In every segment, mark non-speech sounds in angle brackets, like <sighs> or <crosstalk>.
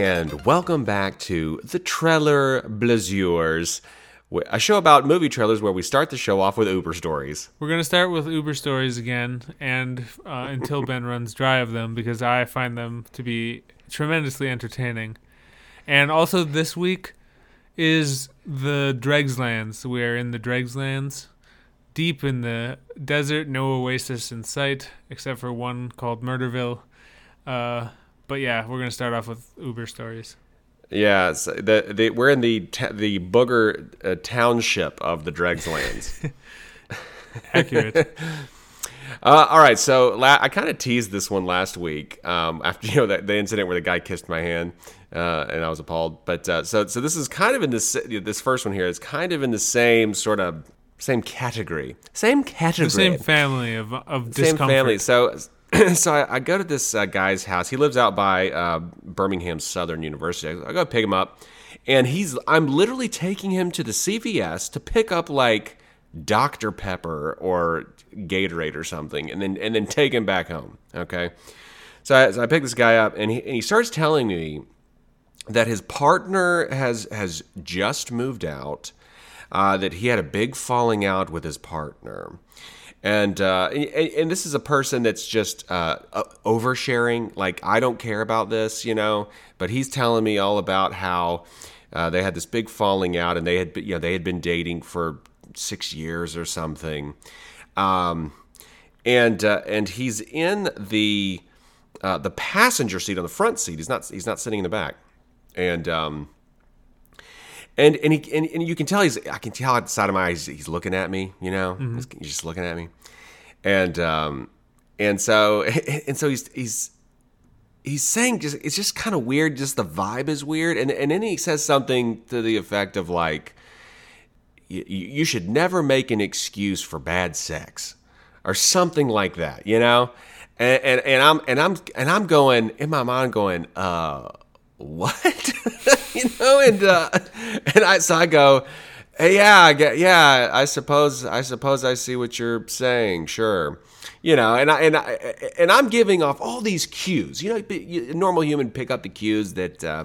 and welcome back to the Trailer Blazers, a show about movie trailers where we start the show off with Uber stories. We're going to start with Uber stories again, and uh, until Ben runs dry of them, because I find them to be tremendously entertaining. And also, this week is the Dregslands. We are in the Dregslands, deep in the desert, no oasis in sight, except for one called Murderville. Uh, but yeah, we're gonna start off with Uber stories. Yeah, so the, the, we're in the ta- the booger uh, township of the Dregslands. <laughs> Accurate. <laughs> Uh, all right, so la- I kind of teased this one last week um, after <laughs> you know that, the incident where the guy kissed my hand, uh, and I was appalled. But uh, so so this is kind of in this this first one here is kind of in the same sort of same category, same category, the same family of of same discomfort. family. So <clears throat> so I, I go to this uh, guy's house. He lives out by uh, Birmingham Southern University. I go pick him up, and he's I'm literally taking him to the CVS to pick up like Dr Pepper or Gatorade or something, and then and then take him back home. Okay, so I, so I pick this guy up, and he and he starts telling me that his partner has has just moved out, uh, that he had a big falling out with his partner. And, uh, and and this is a person that's just uh, oversharing. Like I don't care about this, you know. But he's telling me all about how uh, they had this big falling out, and they had you know they had been dating for six years or something. Um, and uh, and he's in the uh, the passenger seat on the front seat. He's not he's not sitting in the back, and um, and and he and, and you can tell he's I can tell at the side of my eyes he's looking at me. You know, he's, he's just looking at me, and um, and so <laughs> and so he's he's he's saying just it's just kind of weird. Just the vibe is weird, and and then he says something to the effect of like you, you should never make an excuse for bad sex or something like that, you know? And, and, and I'm and I'm and I'm going in my mind going, uh, <laughs> what? <laughs> you know, and uh, and I so I go, hey, yeah, I get, yeah, I suppose I suppose I see what you're saying, sure. You know, and I and I and I'm giving off all these cues. You know, normal human pick up the cues that uh,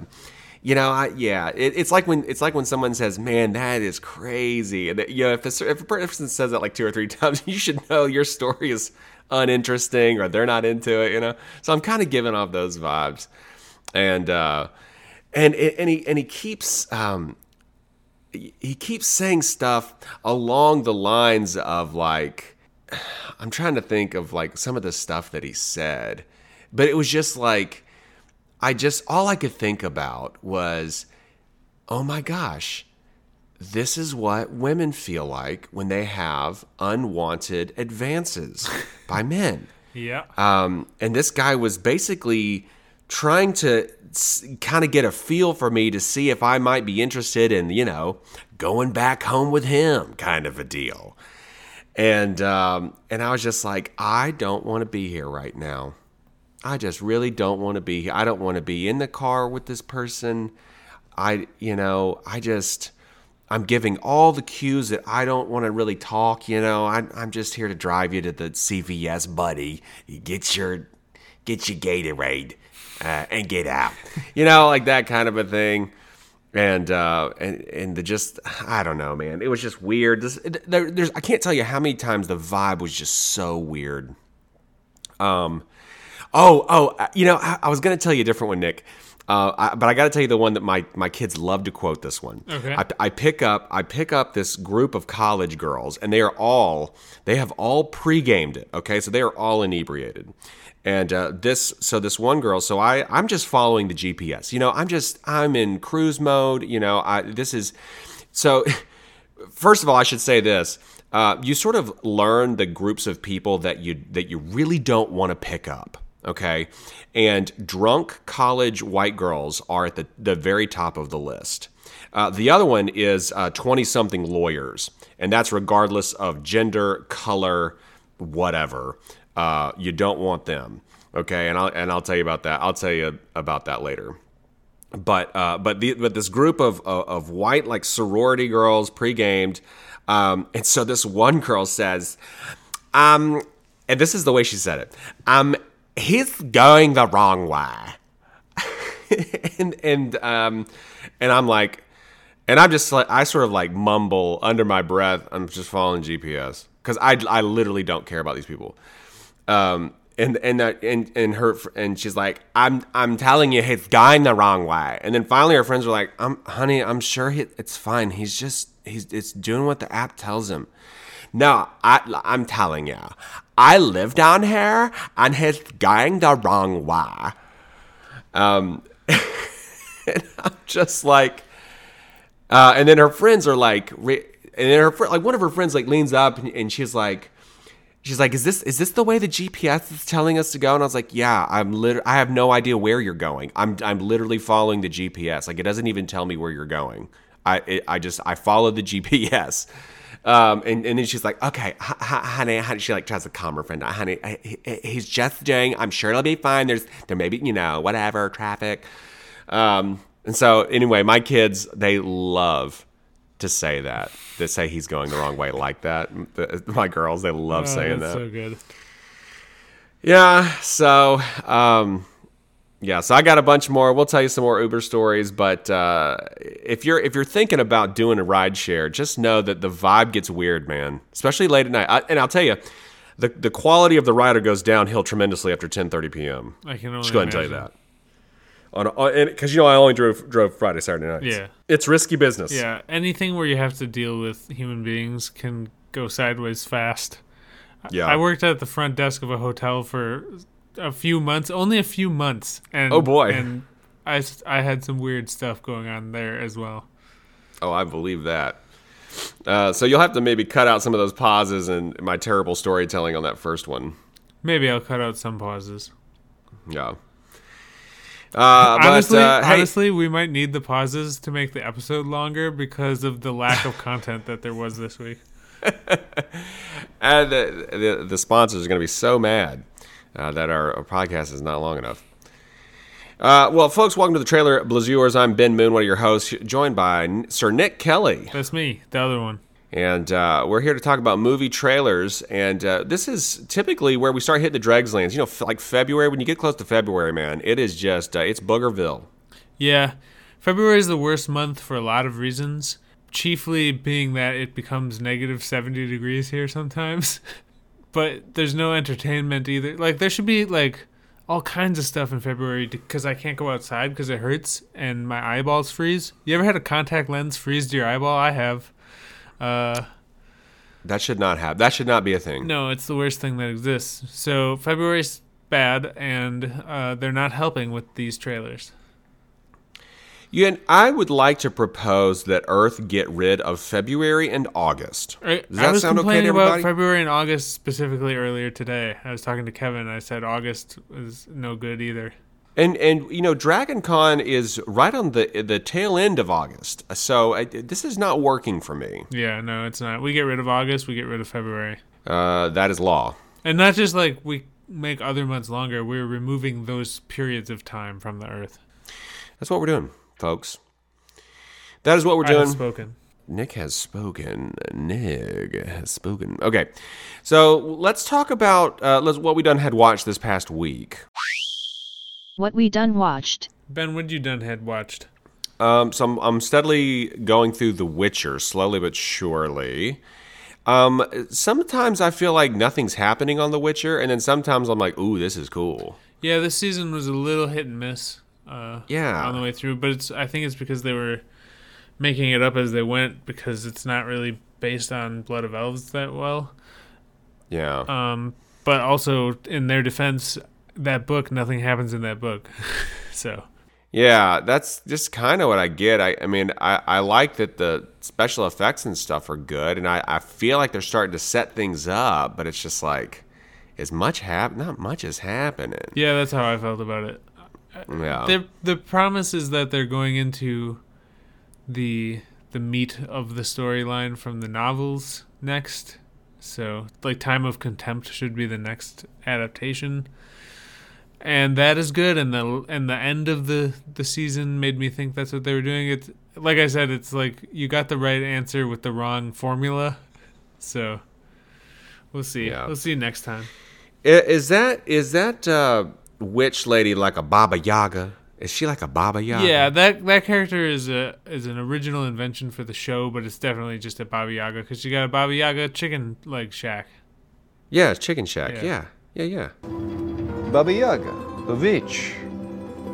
you know, I, yeah, it, it's like when it's like when someone says, "Man, that is crazy," and you know, if a, if a person says that like two or three <laughs> times, you should know your story is uninteresting or they're not into it. You know, so I'm kind of giving off those vibes, and uh, and and he and he keeps um, he keeps saying stuff along the lines of like, I'm trying to think of like some of the stuff that he said, but it was just like I just, all I could think about was, oh my gosh, this is what women feel like when they have unwanted advances by men. <laughs> Yeah. Um, and this guy was basically trying to kind of get a feel for me to see if I might be interested in, you know, going back home with him kind of a deal. And um, and I was just like, I don't want to be here right now. I just really don't want to be. Here. I don't want to be in the car with this person. I, you know, I just, I'm giving all the cues that I don't want to really talk. You know, I, I'm just here to drive you to the CVS, buddy. Get your, get your Gatorade, uh, and get out. <laughs> You know, like that kind of a thing. And uh, and and the just, I don't know, man. It was just weird. This, there, there's, I can't tell you how many times the vibe was just so weird. Um Oh, oh, you know, I, I was going to tell you a different one, Nick. Uh, I, but I got to tell you the one that my, my kids love to quote. This one. Okay. I, I pick up I pick up this group of college girls, and they are all they have all pre-gamed it. Okay, so they are all inebriated, and uh, this so this one girl. So I I'm just following the GPS. You know, I'm just I'm in cruise mode. You know, I this is so. <laughs> First of all, I should say this. Uh, you sort of learn the groups of people that you that you really don't want to pick up okay? And drunk college white girls are at the, the very top of the list. Uh, the other one is 20 uh, something lawyers, and that's regardless of gender, color, whatever. Uh, you don't want them, okay? And I'll, and I'll tell you about that. I'll tell you about that later. But uh, but the, but this group of, of, of white like sorority girls pre-gamed, um, and so this one girl says, um, and this is the way she said it, um, he's going the wrong way. <laughs> and and um, and I'm like, and I'm just like, I sort of like mumble under my breath. I'm just following GPS because I I literally don't care about these people. Um, and and that and and her and she's like, I'm I'm telling you, he's going the wrong way. And then finally, her friends were like, I'm honey, I'm sure he, it's fine. He's just he's it's doing what the app tells him. No, I I'm telling you, I live down here, and he's going the wrong way. Um, <laughs> and I'm just like, uh, and then her friends are like, and then her like one of her friends like leans up and, and she's like, she's like, is this is this the way the GPS is telling us to go? And I was like, yeah, I'm lit- I have no idea where you're going. I'm I'm literally following the GPS. Like it doesn't even tell me where you're going. I it, I just I follow the <laughs> GPS. Um, and, and then she's like, okay, honey, honey, she like tries to calm her friend. Honey, he- he's just doing, I'm sure it'll be fine. There's, there may be, you know, whatever, traffic. Um, and so anyway, my kids, they love to say that. They say he's going the wrong way like that. The- <laughs> My girls, they love Oh, saying that's that. so good. Yeah. So, um, yeah. So I got a bunch more. We'll tell you some more Uber stories. But uh, if you're if you're thinking about doing a ride share, just know that the vibe gets weird, man. Especially late at night. I, and I'll tell you, the the quality of the rider goes downhill tremendously after 10:30 p.m. I can only Just go ahead and tell you that. On, because you know I only drove drove Friday Saturday nights. Yeah. It's risky business. Yeah, anything where you have to deal with human beings can go sideways fast. Yeah. I worked at the front desk of a hotel for a few months, only a few months, and Oh, boy. and I, I had some weird stuff going on there as well. Oh, I believe that. Uh, so you'll have to maybe cut out some of those pauses and my terrible storytelling on that first one. Maybe I'll cut out some pauses. Yeah. Uh, but, honestly, uh, hey, honestly, we might need the pauses to make the episode longer because of the lack of content that there was this week. <laughs> and the, the, the sponsors are going to be so mad uh, that our, our podcast is not long enough. Uh, well, folks, welcome to the trailer Blazers. I'm Ben Moon, one of your hosts, joined by Sir Nick Kelly. That's me, the other one. And uh, we're here to talk about movie trailers. And uh, this is typically where we start hitting the dregs lands. You know, f- like February, when you get close to February, man, it is just, uh, it's Boogerville. Yeah, February is the worst month for a lot of reasons. Chiefly being that it becomes negative 70 degrees here sometimes. <laughs> but there's no entertainment either. Like, there should be, like, all kinds of stuff in February because I can't go outside because it hurts and my eyeballs freeze. You ever had a contact lens freeze to your eyeball? I have. Uh, That should not have, that should not be a thing. no, it's the worst thing that exists. So, February's bad and uh, they're not helping with these trailers. You and I would like to propose that Earth get rid of February and August. I, Does I that was sound okay to complaining about? February and August specifically earlier today. I was talking to Kevin. I said August was no good either. And and you know, Dragon Con is right on the the tail end of August, so I, this is not working for me. Yeah, no, it's not. We get rid of August. We get rid of February, Uh, that is law. and not just like we make other months longer. We're removing those periods of time from the Earth. That's what we're doing, folks. That is what we're I doing. spoken. Nick has spoken. Nick has spoken. Okay, so let's talk about uh, let's, what we done had watched this past week. What we done watched. Ben, what you done had watched? Um, so I'm, I'm steadily going through The Witcher, slowly but surely. Um, sometimes I feel like nothing's happening on The Witcher, and then sometimes I'm like, "Ooh, this is cool." Yeah, this season was a little hit and miss. Uh, Yeah. on the way through, but it's. I think it's because they were making it up as they went because it's not really based on Blood of Elves that well. Yeah, Um, but also in their defense, that book, nothing happens in that book. <laughs> so yeah, that's just kind of what I get. I, I mean, I, I like that the special effects and stuff are good, and I, I feel like they're starting to set things up, but it's just like, as much hap? Not much is happening. yeah, that's how I felt about it. Yeah, The the promise is that they're going into the the meat of the storyline from the novels next. So, like Time of Contempt should be the next adaptation. And that is good and the and the end of the the season made me think that's what they were doing. It's like I said it's like you got the right answer with the wrong formula. So, we'll see. Yeah. We'll see you next time. Is that is that uh, witch lady like a Baba Yaga? Is she like a Baba Yaga? Yeah, that that character is a is an original invention for the show, but it's definitely just a Baba Yaga because you got a Baba Yaga chicken leg shack. Yeah, Chicken Shack. Yeah. Yeah, yeah, yeah. Baba Yaga, the witch.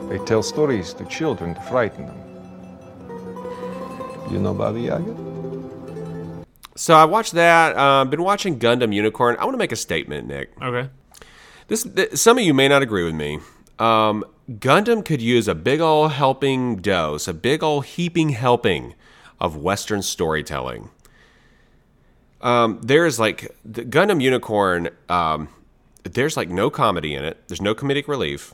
They tell stories to children to frighten them. You know Baba Yaga? So I watched that. Uh, been watching Gundam Unicorn. I want to make a statement, Nick. Okay. This, th- some of you may not agree with me. Um, Gundam could use a big ol' helping dose, a big ol' heaping helping of Western storytelling. Um, there is like the Gundam Unicorn. Um, there's like no comedy in it. There's no comedic relief.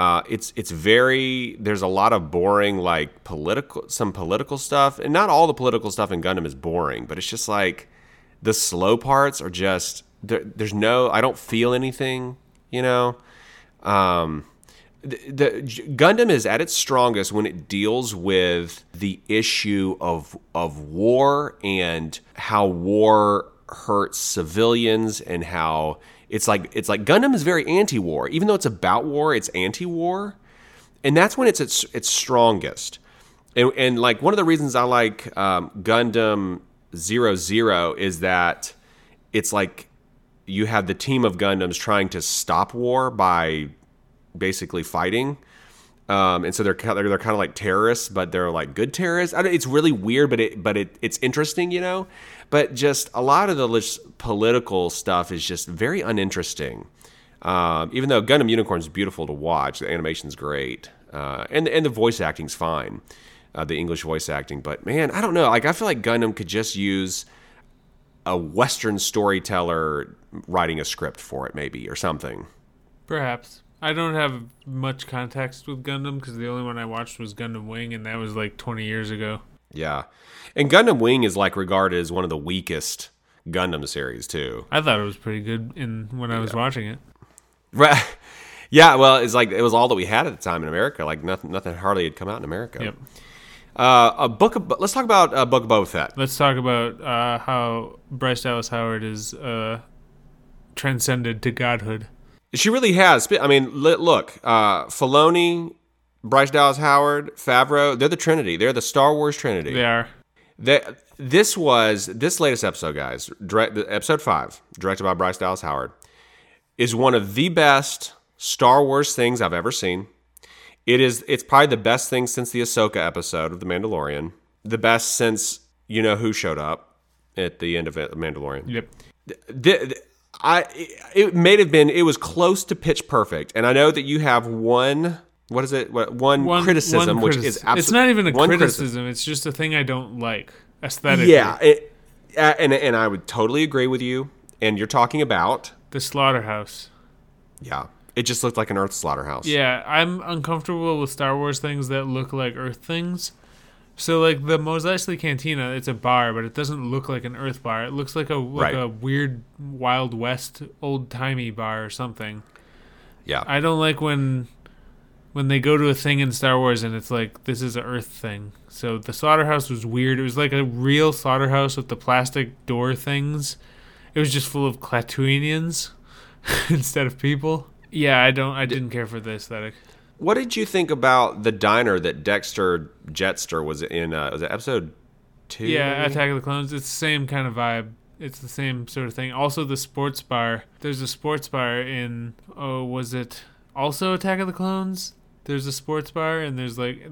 Uh, it's it's very there's a lot of boring like political some political stuff and not all the political stuff in Gundam is boring but it's just like the slow parts are just there, there's no I don't feel anything you know um, the, the Gundam is at its strongest when it deals with the issue of of war and how war hurts civilians and how it's like it's like Gundam is very anti-war. Even though it's about war, it's anti-war, and that's when it's its its strongest. And, and like one of the reasons I like um, Gundam Zero Zero is that it's like you have the team of Gundams trying to stop war by basically fighting. Um, and so they're of, they're kind of like terrorists, but they're like good terrorists. It's really weird, but it but it, it's interesting, you know. But just a lot of the political stuff is just very uninteresting. Um, even though Gundam Unicorn is beautiful to watch, the animation's great, uh, and and the voice acting's fine, uh, the English voice acting. But man, I don't know. Like I feel like Gundam could just use a Western storyteller writing a script for it, maybe or something. Perhaps. I don't have much context with Gundam because the only one I watched was Gundam Wing, and that was like 20 years ago. Yeah. And Gundam Wing is like regarded as one of the weakest Gundam series too. I thought it was pretty good in when I was watching it. Right. <laughs> Yeah, well, it's like it was all that we had at the time in America. Like nothing, nothing hardly had come out in America. Yep. Uh, a book. Of, let's talk about a Book of Boba Fett. Let's talk about uh, how Bryce Dallas Howard is uh, transcended to godhood. She really has. I mean, look, uh, Filoni, Bryce Dallas Howard, Favreau. They're the Trinity. They're the Star Wars Trinity. They are. They, this was this latest episode, guys. Direct, episode five, directed by Bryce Dallas Howard, is one of the best Star Wars things I've ever seen. It is. It's probably the best thing since the Ahsoka episode of The Mandalorian. The best since you know who showed up at the end of it, Mandalorian. Yep. The- the- I it may have been it was close to pitch perfect, and I know that you have one. What is it? What, one, One criticism, one which is absolutely It's not even a one criticism. It's just a thing I don't like aesthetically. Yeah, it, and and I would totally agree with you. And you're talking about The slaughterhouse. yeah, it just looked like an Earth slaughterhouse. Yeah, I'm uncomfortable with Star Wars things that look like Earth things. So like the Mos Eisley Cantina, it's a bar, but it doesn't look like an Earth bar. It looks like a like Right. a weird Wild West old timey bar or something. yeah. I don't like when when they go to a thing in Star Wars and it's like this is an Earth thing. So the slaughterhouse was weird. It was like a real slaughterhouse with the plastic door things. It was just full of Klatooinians <laughs> instead of people. Yeah, I don't. I didn't care for the aesthetic. What did you think about the diner that Dexter Jettster was in? Uh, was it episode two? Yeah. Attack of the Clones. It's the same kind of vibe. It's the same sort of thing. Also, the sports bar. There's a sports bar in. Oh, was it also Attack of the Clones? There's a sports bar, and there's like,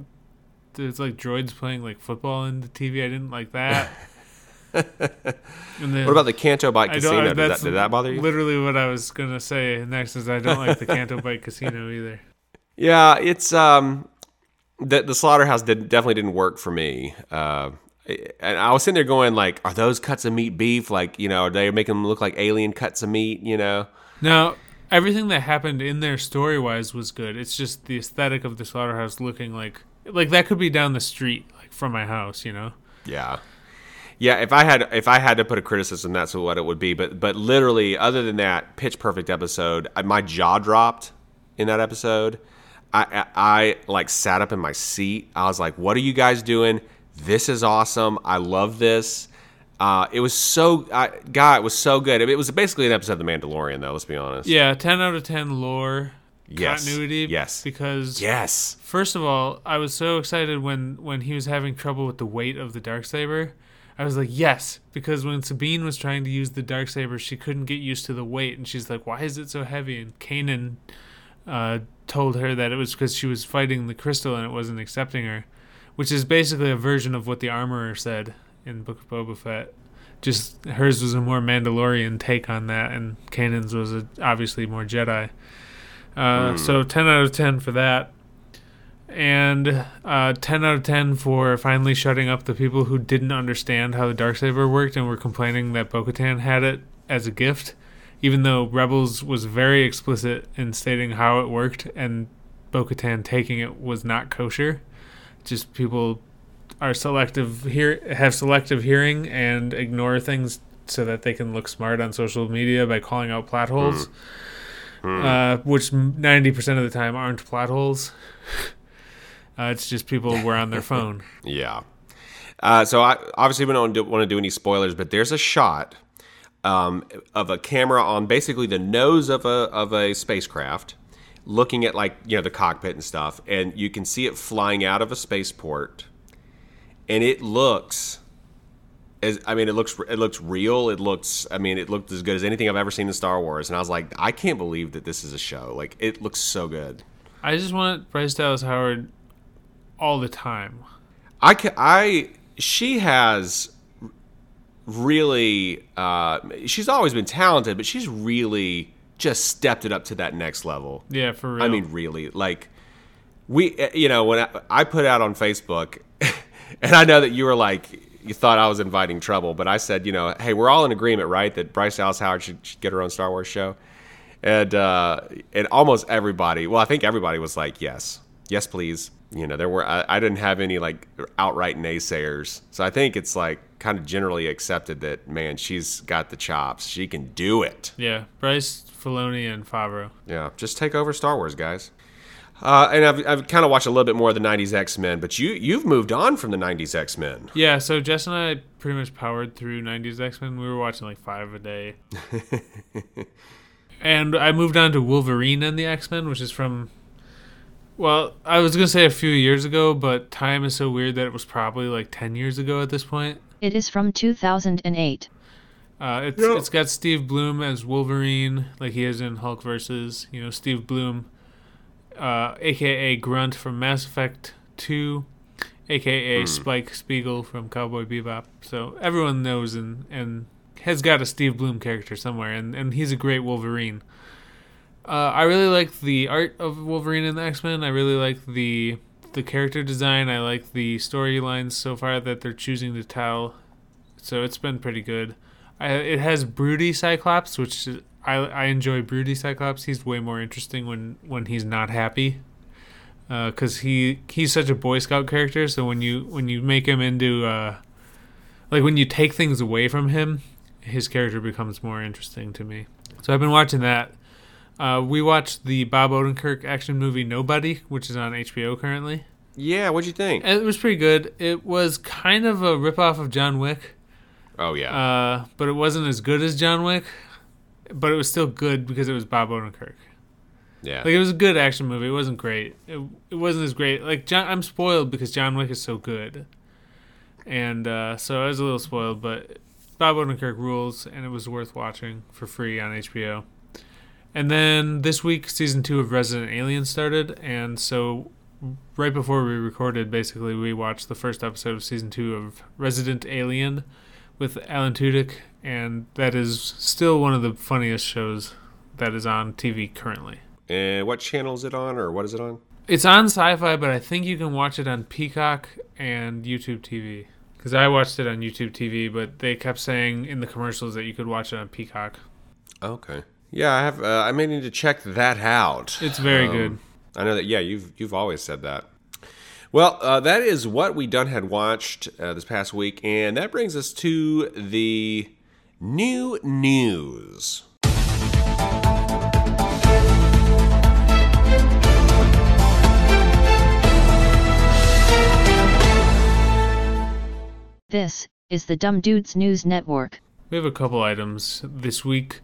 there's like droids playing like football in the TV. I didn't like that. <laughs> and then, What about the Canto Bight I Casino? Did that, did that bother you? Literally, what I was gonna say next is I don't like the Canto Bight Casino either. Yeah, it's um, the the slaughterhouse did definitely didn't work for me. Uh, and I was sitting there going like, are those cuts of meat beef? Like, you know, are they making them look like alien cuts of meat? You know? Now, everything that happened in there story wise was good. It's just the aesthetic of the slaughterhouse looking like like that could be down the street, like from my house, you know? Yeah. Yeah, if I had if I had to put a criticism, that's what it would be. But but literally, other than that, pitch perfect episode. I, my jaw dropped in that episode. I, I I like sat up in my seat. I was like, "What are you guys doing? This is awesome. I love this." Uh, it was so, I, God, it was so good. It was basically an episode of The Mandalorian, though. Let's be honest. Yeah, ten out of ten lore. Yes. continuity. Yes. Because Yes. First of all, I was so excited when when he was having trouble with the weight of the dark saber. I was like, yes, because when Sabine was trying to use the dark saber, she couldn't get used to the weight, and she's like, why is it so heavy? And Kanan uh, told her that it was because she was fighting the crystal and it wasn't accepting her, which is basically a version of what the armorer said in Book of Boba Fett. Just hers was a more Mandalorian take on that, and Kanan's was a, obviously more Jedi. Uh, So ten out of ten for that and uh, 10 out of 10 for finally shutting up the people who didn't understand how the Darksaber worked and were complaining that Bo Katan had it as a gift, even though Rebels was very explicit in stating how it worked and Bo Katan taking it was not kosher. Just people are selective hear have selective hearing and ignore things so that they can look smart on social media by calling out plot holes, uh, which 90% of the time aren't plot holes. <laughs> Uh, it's just people were on their <laughs> phone. Yeah. Uh, so I obviously we don't want to do any spoilers, but there's a shot um, of a camera on basically the nose of a of a spacecraft, looking at like you know the cockpit and stuff, and you can see it flying out of a spaceport, and it looks. As, I mean, it looks it looks real. It looks. I mean, it looked as good as anything I've ever seen in Star Wars. And I was like, I can't believe that this is a show. Like, it looks so good. I just want Bryce Dallas Howard all the time. I ca I she has really uh, she's always been talented, but she's really just stepped it up to that next level. Yeah, for real. I mean, really, like we, uh, you know, when I, I put out on Facebook, <laughs> and I know that you were like. You thought I was inviting trouble, but I said, you know, hey, we're all in agreement, right? That Bryce Dallas Howard should, should get her own Star Wars show, and uh, and almost everybody, well, I think everybody was like, yes, yes, please. You know, there were I, I didn't have any like outright naysayers, so I think it's like kind of generally accepted that man, she's got the chops, she can do it. yeah, Bryce, Filoni, and Favreau. Yeah, just take over Star Wars, guys. Uh, and I've, I've kind of watched a little bit more of the '90s X-Men, but you you've moved on from the '90s X-Men. Yeah, so Jess and I pretty much powered through 90s X Men. We were watching like five a day. <laughs> and I moved on to Wolverine and the X Men, which is from, well, I was going to say a few years ago, but time is so weird that it was probably like 10 years ago at this point. It is from 2008. Uh, it's it's got Steve Blum as Wolverine, like he is in Hulk versus you know Steve Blum, uh, aka Grunt from Mass Effect Two, aka Spike Spiegel from Cowboy Bebop. So everyone knows and and has got a Steve Blum character somewhere, and and he's a great Wolverine. Uh, I really like the art of Wolverine in the X Men. I really like the the character design. I like the storylines so far that they're choosing to tell. So it's been pretty good. I, it has broody Cyclops, which is- I I enjoy broody Cyclops. He's way more interesting when when he's not happy, because he he's such a Boy Scout character. So when you when you make him into uh, like when you take things away from him, his character becomes more interesting to me. So I've been watching that. Uh, we watched the Bob Odenkirk action movie Nobody, which is on HBO currently. Yeah, what'd you think? It was pretty good. It was kind of a ripoff of John Wick. Oh yeah, Uh, but it wasn't as good as John Wick. But it was still good because it was Bob Odenkirk. yeah. Like it was a good action movie. It wasn't great. It, it wasn't as great. Like John, I'm spoiled because John Wick is so good, and uh, so I was a little spoiled. But Bob Odenkirk rules, and it was worth watching for free on HBO. And then this week, season two of Resident Alien started, and so right before we recorded, basically we watched the first episode of season two of Resident Alien with Alan Tudyk, and that is still one of the funniest shows that is on TV currently. and what channel is it on, or what is it on? It's on Syfy, but I think you can watch it on Peacock and YouTube TV. Because I watched it on YouTube TV, but they kept saying in the commercials that you could watch it on Peacock. Okay. Yeah, I have. Uh, I may need to check that out. It's very Um, good. I know that. Yeah, you've you've always said that. Well, uh, that is what we done had watched uh, this past week, and that brings us to the new news. This is the Dumb Dudes News Network. We have a couple items this week.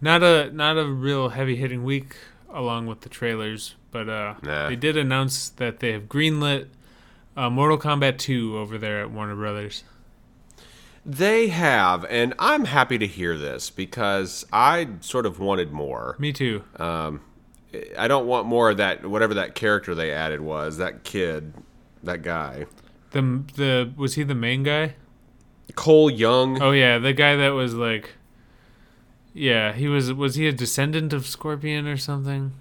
Not a not a real heavy hitting week. along with the trailers, but uh, Nah. they did announce that they have greenlit uh, Mortal Kombat 2 over there at Warner Brothers. They have, and I'm happy to hear this because I sort of wanted more. Me too. Um, I don't want more of that, whatever that character they added was, that kid, that guy. The the was he the main guy? Cole Young. Oh yeah, the guy that was like, yeah, he was. Was he a descendant of Scorpion or something?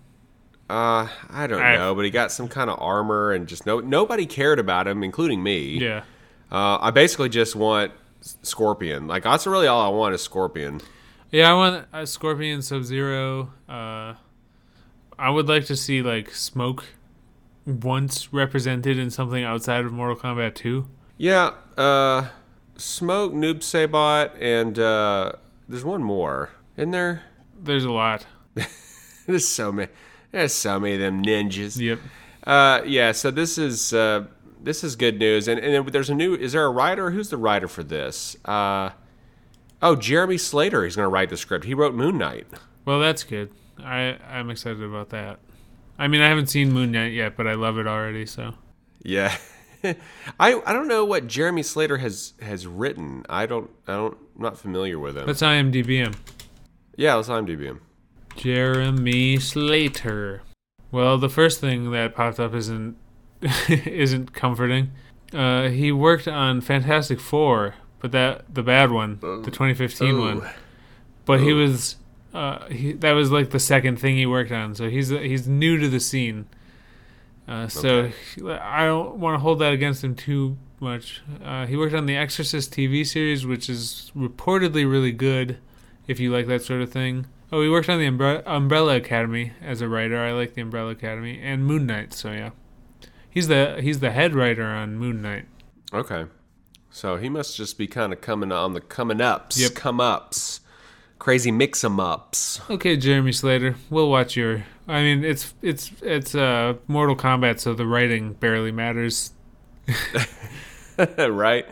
Uh, I don't I- know, but he got some kind of armor and just no nobody cared about him, including me. Yeah. Uh, I basically just want Scorpion. Like that's really all I want is Scorpion. Yeah, I want a Scorpion Sub Zero. Uh, I would like to see like Smoke once represented in something outside of Mortal Kombat 2. Yeah. Uh, Smoke, Noob Saibot, and uh, there's one more. Isn't there? There's a lot. <laughs> There's so many. There's so many of them ninjas. Yep. Uh, yeah. So this is uh, this is good news, and and there's a new. Is there a writer? Who's the writer for this? Uh, oh, Jeremy Slater. He's going to write the script. He wrote Moon Knight. Well, that's good. I I'm excited about that. I mean, I haven't seen Moon Knight yet, but I love it already. So Yeah. <laughs> I I don't know what Jeremy Slater has has written. I don't I don't I'm not familiar with him. let's IMDb him. Yeah, let's IMDb him. Jeremy Slater. Well, the first thing that popped up isn't <laughs> isn't comforting. Uh, he worked on Fantastic Four, but that the bad one, the 2015 Ooh. one. But he was uh, he, that was like the second thing he worked on. So he's he's new to the scene. Uh, so I don't want to hold that against him too much. Uh, he worked on the Exorcist TV series, which is reportedly really good. If you like that sort of thing. Oh, he worked on the Umbre- Umbrella Academy as a writer. I like the Umbrella Academy and Moon Knight. So yeah, he's the he's the head writer on Moon Knight. Okay. So he must just be kind of coming on the coming ups, Yep. come ups, crazy mix 'em ups. Okay, Jeremy Slater, we'll watch your. I mean, it's it's it's uh Mortal Kombat, so the writing barely matters. <laughs> right?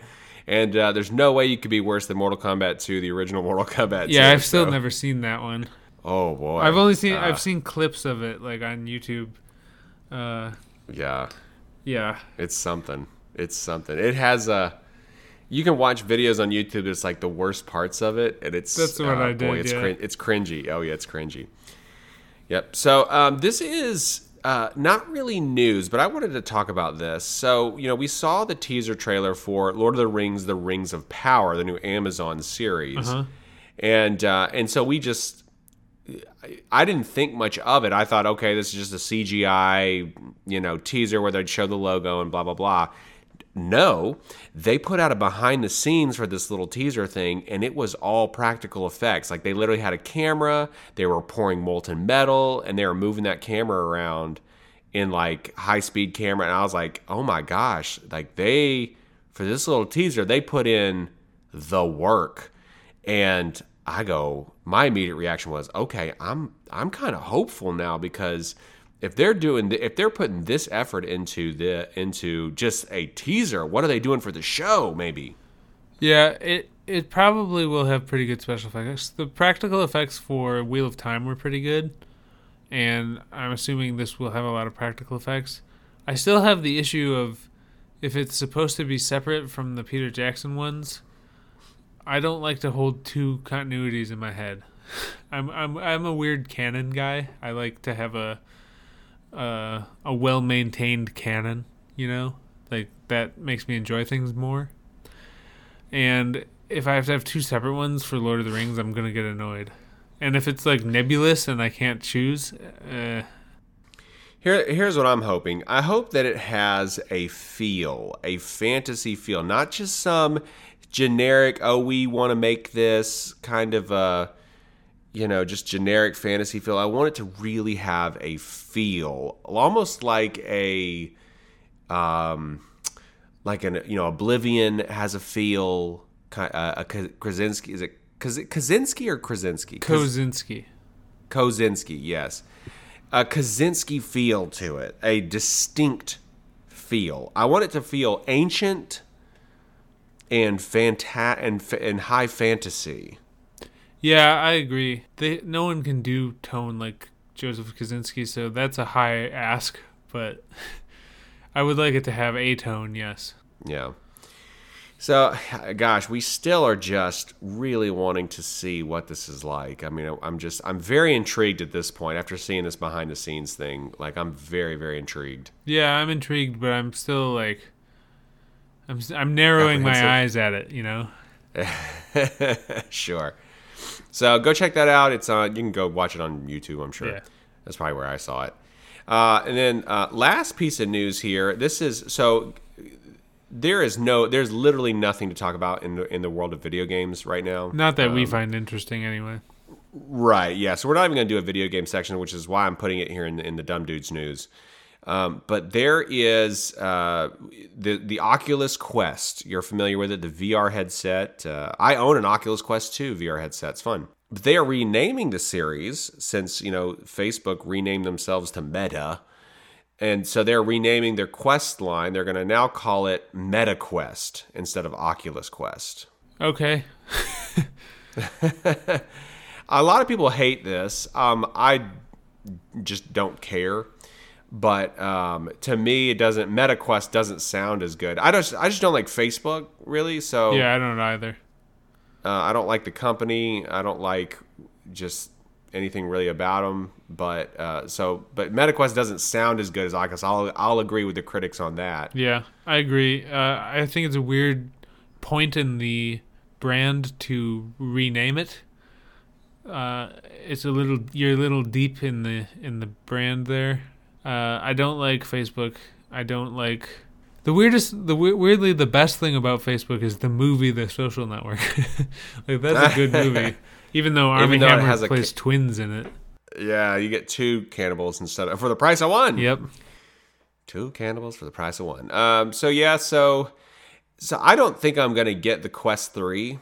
And uh, there's no way you could be worse than Mortal Kombat 2, the original Mortal Kombat 2. Yeah, I've still so- never seen that one. Oh boy. I've only seen Uh, I've seen clips of it like on YouTube. Uh, Yeah. yeah, It's something. It's something. It has a. You can watch videos on YouTube. That's like the worst parts of it, and it's That's what uh, I Boy, did, it's yeah. it's cringy. Oh yeah, it's cringy. Yep. So um, this is uh, not really news, but I wanted to talk about this. So you know, we saw the teaser trailer for Lord of the Rings: The Rings of Power, the new Amazon series, Uh-huh. and uh, and so we just I didn't think much of it. I thought, okay, this is just a CGI, you know, teaser where they'd show the logo and blah blah blah. No, they put out a behind the scenes for this little teaser thing, and it was all practical effects. Like they literally had a camera, they were pouring molten metal, and they were moving that camera around in like high speed camera. And I was like, oh my gosh, like they for this little teaser, they put in the work. And I go, my immediate reaction was, okay, I'm I'm kind of hopeful now because if they're doing if they're putting this effort into the into just a teaser, what are they doing for the show? Maybe. yeah. It it probably will have pretty good special effects. The practical effects for Wheel of Time were pretty good, and I'm assuming this will have a lot of practical effects. I still have the issue of if it's supposed to be separate from the Peter Jackson ones. I don't like to hold two continuities in my head. <laughs> I'm I'm I'm a weird canon guy. I like to have a uh, a well maintained canon. You know, like that makes me enjoy things more. And if I have to have two separate ones for Lord of the Rings, I'm gonna get annoyed. And if it's like nebulous and I can't choose, uh, Here, here's what I'm hoping. I hope that it has a feel, a fantasy feel, not just some generic. Oh, we want to make this kind of a, you know, just generic fantasy feel. I want it to really have a feel, almost like a, um, like an you know, Oblivion has a feel. Uh, a Krasinski is it Kaczynski or Krasinski? Kosinski. Kosinski, yes. A Kaczynski feel to it, a distinct feel. I want it to feel ancient and fanta- and, fa- and high fantasy. Yeah, I agree. They no one can do tone like Joseph Kaczynski, so that's a high ask, but <laughs> I would like it to have a tone, yes. Yeah. So, gosh, we still are just really wanting to see what this is like. I mean, I'm just, I'm very intrigued at this point after seeing this behind the scenes thing. Like, I'm very, very intrigued. Yeah, I'm intrigued, but I'm still like, I'm I'm narrowing my eyes at it. You know. <laughs> sure. So go check that out. It's on. You can go watch it on YouTube. I'm sure. Yeah. That's probably where I saw it. Uh, and then uh, last piece of news here. This is so. There is no. There's literally nothing to talk about in the in the world of video games right now. Not that we Um, find interesting anyway. Right. Yeah. So we're not even going to do a video game section, which is why I'm putting it here in the, in the dumb dudes news. Um, but there is uh, the the Oculus Quest. You're familiar with it, the VR headset. Uh, I own an Oculus Quest 2 VR headset. It's fun. But they are renaming the series since you know Facebook renamed themselves to Meta, and so they're renaming their Quest line. They're going to now call it Meta Quest instead of Oculus Quest. Okay. <laughs> A lot of people hate this. Um, I just don't care. But um, to me, it doesn't. MetaQuest doesn't sound as good. I just, I just don't like Facebook really. So Yeah, I don't either. uh, I don't like the company. I don't like just anything really about them. But uh, so, but MetaQuest doesn't sound as good as Oculus. I'll, I'll agree with the critics on that. Yeah, I agree. Uh, I think it's a weird point in the brand to rename it. Uh, it's a little you're a little deep in the in the brand there. Uh, I don't like Facebook. I don't like the weirdest. The weirdly the best thing about Facebook is the movie The Social Network. <laughs> like that's a good movie, <laughs> even though Armie though it Hammer has plays ca- twins in it. Yeah, you get two cannibals instead of for the price of one. Yep. Two cannibals for the price of one. Um, so yeah, so so I don't think I'm gonna get the Quest Three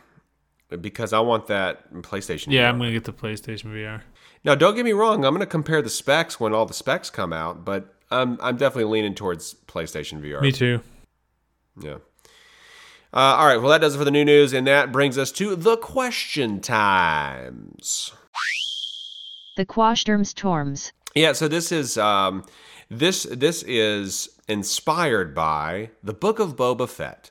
because I want that PlayStation. Yeah, VR. I'm gonna get the PlayStation VR. Now, don't get me wrong. I'm gonna compare the specs when all the specs come out, but I'm I'm definitely leaning towards PlayStation VR. Me too. Yeah. Uh, all right. Well, that does it for the new news, and that brings us to the question times. The Quashterms Torms. Yeah, so this is um, this this is inspired by the Book of Boba Fett.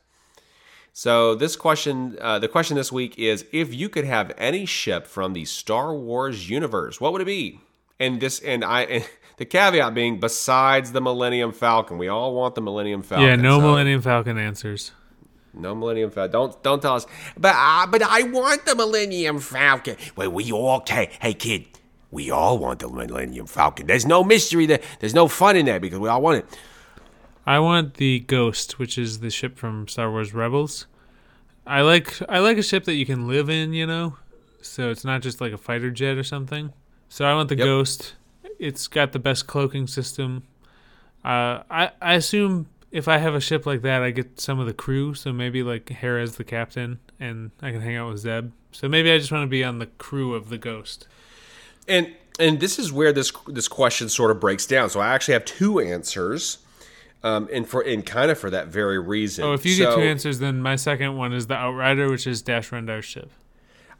So this question, uh, the question this week is: If you could have any ship from the Star Wars universe, what would it be? And this, and I, <laughs> and the caveat being, besides the Millennium Falcon, we all want the Millennium Falcon. yeah, no so- Millennium Falcon answers. no Millennium Falcon. Don't don't tell us. But uh, but I want the Millennium Falcon. Well, we all hey hey kid, we all want the Millennium Falcon. There's no mystery there. There's no fun in that because we all want it. I want the Ghost, which is the ship from Star Wars Rebels. I like I like a ship that you can live in, you know, so it's not just like a fighter jet or something. So I want the Yep. Ghost. It's got the best cloaking system. Uh, I I assume if I have a ship like that, I get some of the crew. So maybe like Hera's the captain, and I can hang out with Zeb. So maybe I just want to be on the crew of the Ghost. And and this is where this this question sort of breaks down. So I actually have two answers. Um, and for and kind of for that very reason. Oh, if you get two answers, then my second one is the Outrider, which is Dash Rendar's ship.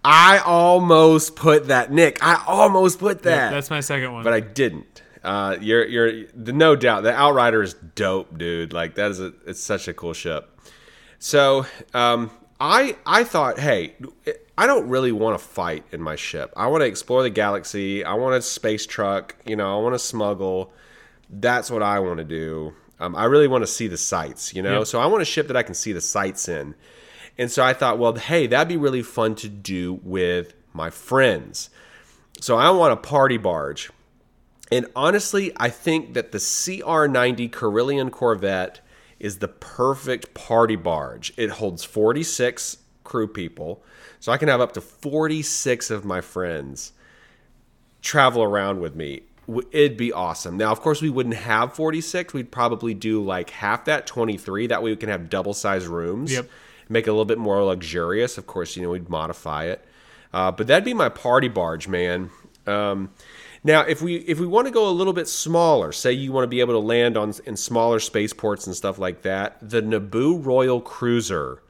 I almost put that, Nick. I almost put that. That's my second one. but I didn't. Uh, you're you're the no doubt the Outrider is dope, dude. Like that is a it's such a cool ship. So um, I I thought, hey, I don't really want to fight in my ship. I want to explore the galaxy. I want a space truck. You know, I want to smuggle. That's what I want to do. Um, I really want to see the sights. You know, so I want a ship that I can see the sights in. And so I thought, well, hey, that'd be really fun to do with my friends. So I want a party barge. And honestly, I think that the CR90 Corellian Corvette is the perfect party barge. It holds 46 crew people, so I can have up to 46 of my friends travel around with me. It'd be awesome. Now, of course, we wouldn't have 46. We'd probably do like half that, 23. That way we can have double sized rooms. Yep. Make it a little bit more luxurious. Of course, you know, we'd modify it. Uh, but that'd be my party barge, man. Um, now, if we if we want to go a little bit smaller, say you want to be able to land on in smaller spaceports and stuff like that, the Naboo Royal Cruiser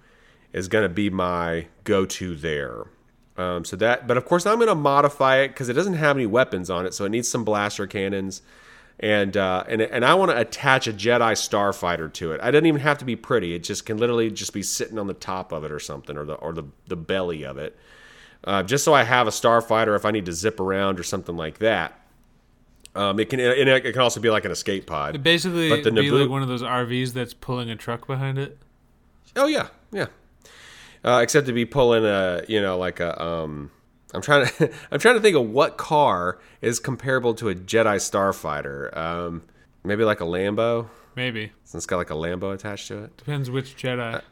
is going to be my go-to there. Um, so that, but of course, I'm going to modify it because it doesn't have any weapons on it, so it needs some blaster cannons, and uh, and and I want to attach a Jedi starfighter to it. I doesn't even have to be pretty; it just can literally just be sitting on the top of it or something, or the or the the belly of it, uh, just so I have a starfighter if I need to zip around or something like that. Um, it can and it can also be like an escape pod. It basically But the be Naboo- like one of those RVs that's pulling a truck behind it. Oh yeah, yeah. Uh, except to be pulling a, you know, like a. Um, I'm trying to, <laughs> I'm trying to think of what car is comparable to a Jedi starfighter. Um, maybe like a Lambo, Maybe since it's got like a Lambo attached to it. depends which Jedi.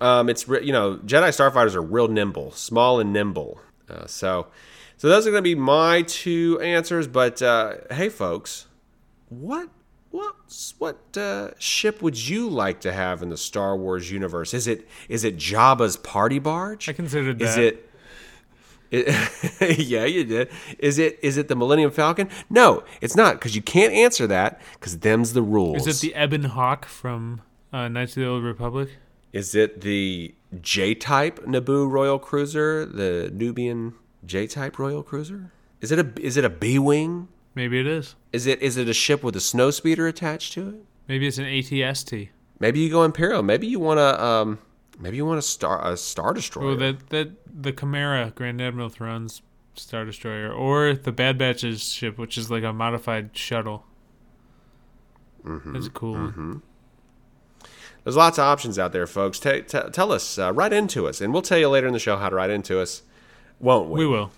Um, it's re- you know, Jedi starfighters are real nimble, small and nimble. Uh, so, so those are going to be my two answers. But uh, hey, folks, what what what uh, ship would you like to have in the Star Wars universe? Is it is it Jabba's party barge? I considered Is that. it? it <laughs> yeah, you did. Is it is it the Millennium Falcon? No, it's not because you can't answer that because them's the rules. Is it the Ebon Hawk from uh, Knights of the Old Republic? Is it the J type Naboo Royal Cruiser, the Nubian J type Royal Cruiser? Is it a is it a B wing? Maybe it is. Is it is it a ship with a snow speeder attached to it? Maybe it's an ATST. Maybe you go Imperial. Maybe you want to um maybe you want a star a star destroyer. Or that that the Chimera Grand Admiral Thrawn's Star Destroyer, or the Bad Batch's ship, which is like a modified shuttle. Mm-hmm. That's cool. one. There's lots of options out there, folks. Ta ta- tell us, uh, write into us, and we'll tell you later in the show how to write into us, won't we? We will.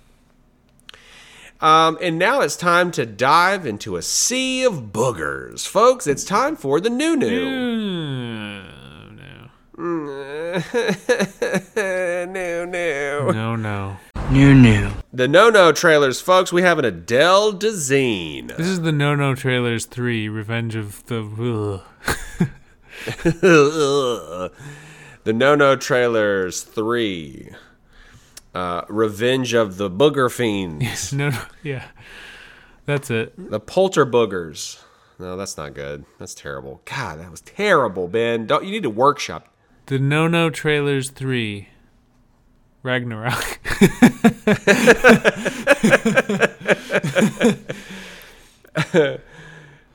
Um, and now it's time to dive into a sea of boogers, folks. It's time for the new new. No. no, no. No, no. New, new. The no no trailers, folks. We have an Adele Dazeem. This is the No No Trailers 3 Revenge of the. <laughs> <laughs> The no no trailers three. Uh, Revenge of the Booger Fiends. <laughs> No, no. Yeah. That's it. the Polter Boogers. No, that's not good. That's terrible. God, that was terrible, Ben. Don't you need to workshop? The No No Trailers 3 Ragnarok. <laughs>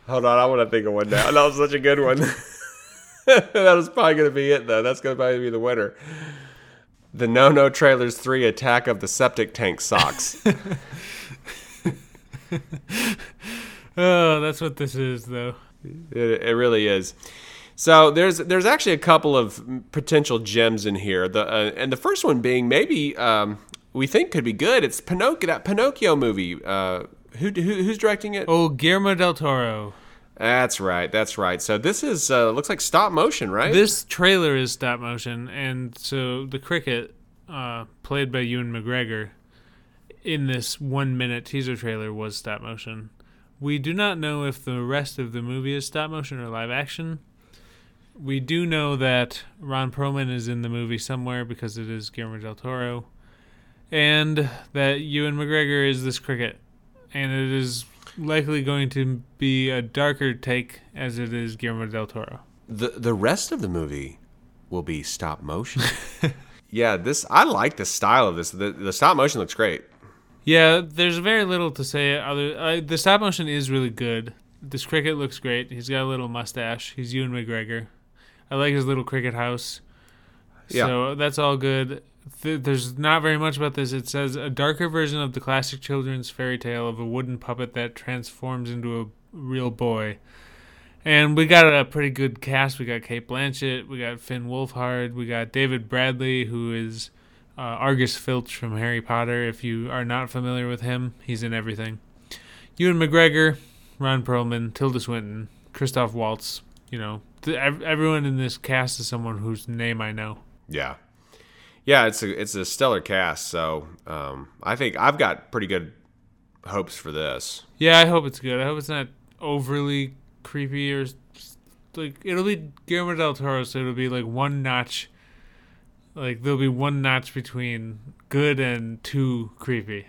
Hold on, I want to think of one now. That was such a good one. <laughs> that was probably going to be it, though. That's going to probably be the winner. The No No Trailers 3 Attack of the Septic Tank Socks. <laughs> oh, that's what this is, though. It, it really is. So there's there's actually a couple of potential gems in here. The uh, and the first one being maybe um, we think could be good. It's Pinocchio that Pinocchio movie. Uh, who, who who's directing it? Oh, Guillermo del Toro. That's right. That's right. So this is uh, looks like stop motion, right? This trailer is stop motion, and so the cricket, uh, played by Ewan McGregor, in this one minute teaser trailer was stop motion. We do not know if the rest of the movie is stop motion or live action. We do know that Ron Perlman is in the movie somewhere because it is Guillermo del Toro, and that Ewan McGregor is this cricket, and it is likely going to be a darker take as it is Guillermo del Toro. the the rest of the movie will be stop motion. <laughs> yeah, this I like the style of this. The, the stop motion looks great. Yeah, there's very little to say. Other uh, the stop motion is really good. This cricket looks great. He's got a little mustache. He's Ewan McGregor. I like his little cricket house. Yeah. So that's all good. Th- there's not very much about this. It says a darker version of the classic children's fairy tale of a wooden puppet that transforms into a real boy. And we got a pretty good cast. We got Cate Blanchett, we got Finn Wolfhard, we got David Bradley, who is uh, Argus Filch from Harry Potter. If you are not familiar with him, he's in everything. Ewan McGregor, Ron Perlman, Tilda Swinton, Christoph Waltz. You know, th- everyone in this cast is someone whose name I know. Yeah, yeah. It's a it's a stellar cast. So um, I think I've got pretty good hopes for this. Yeah, I hope it's good. I hope it's not overly creepy or like it'll be Guillermo del Toro, so it'll be like one notch. Like there'll be one notch between good and too creepy.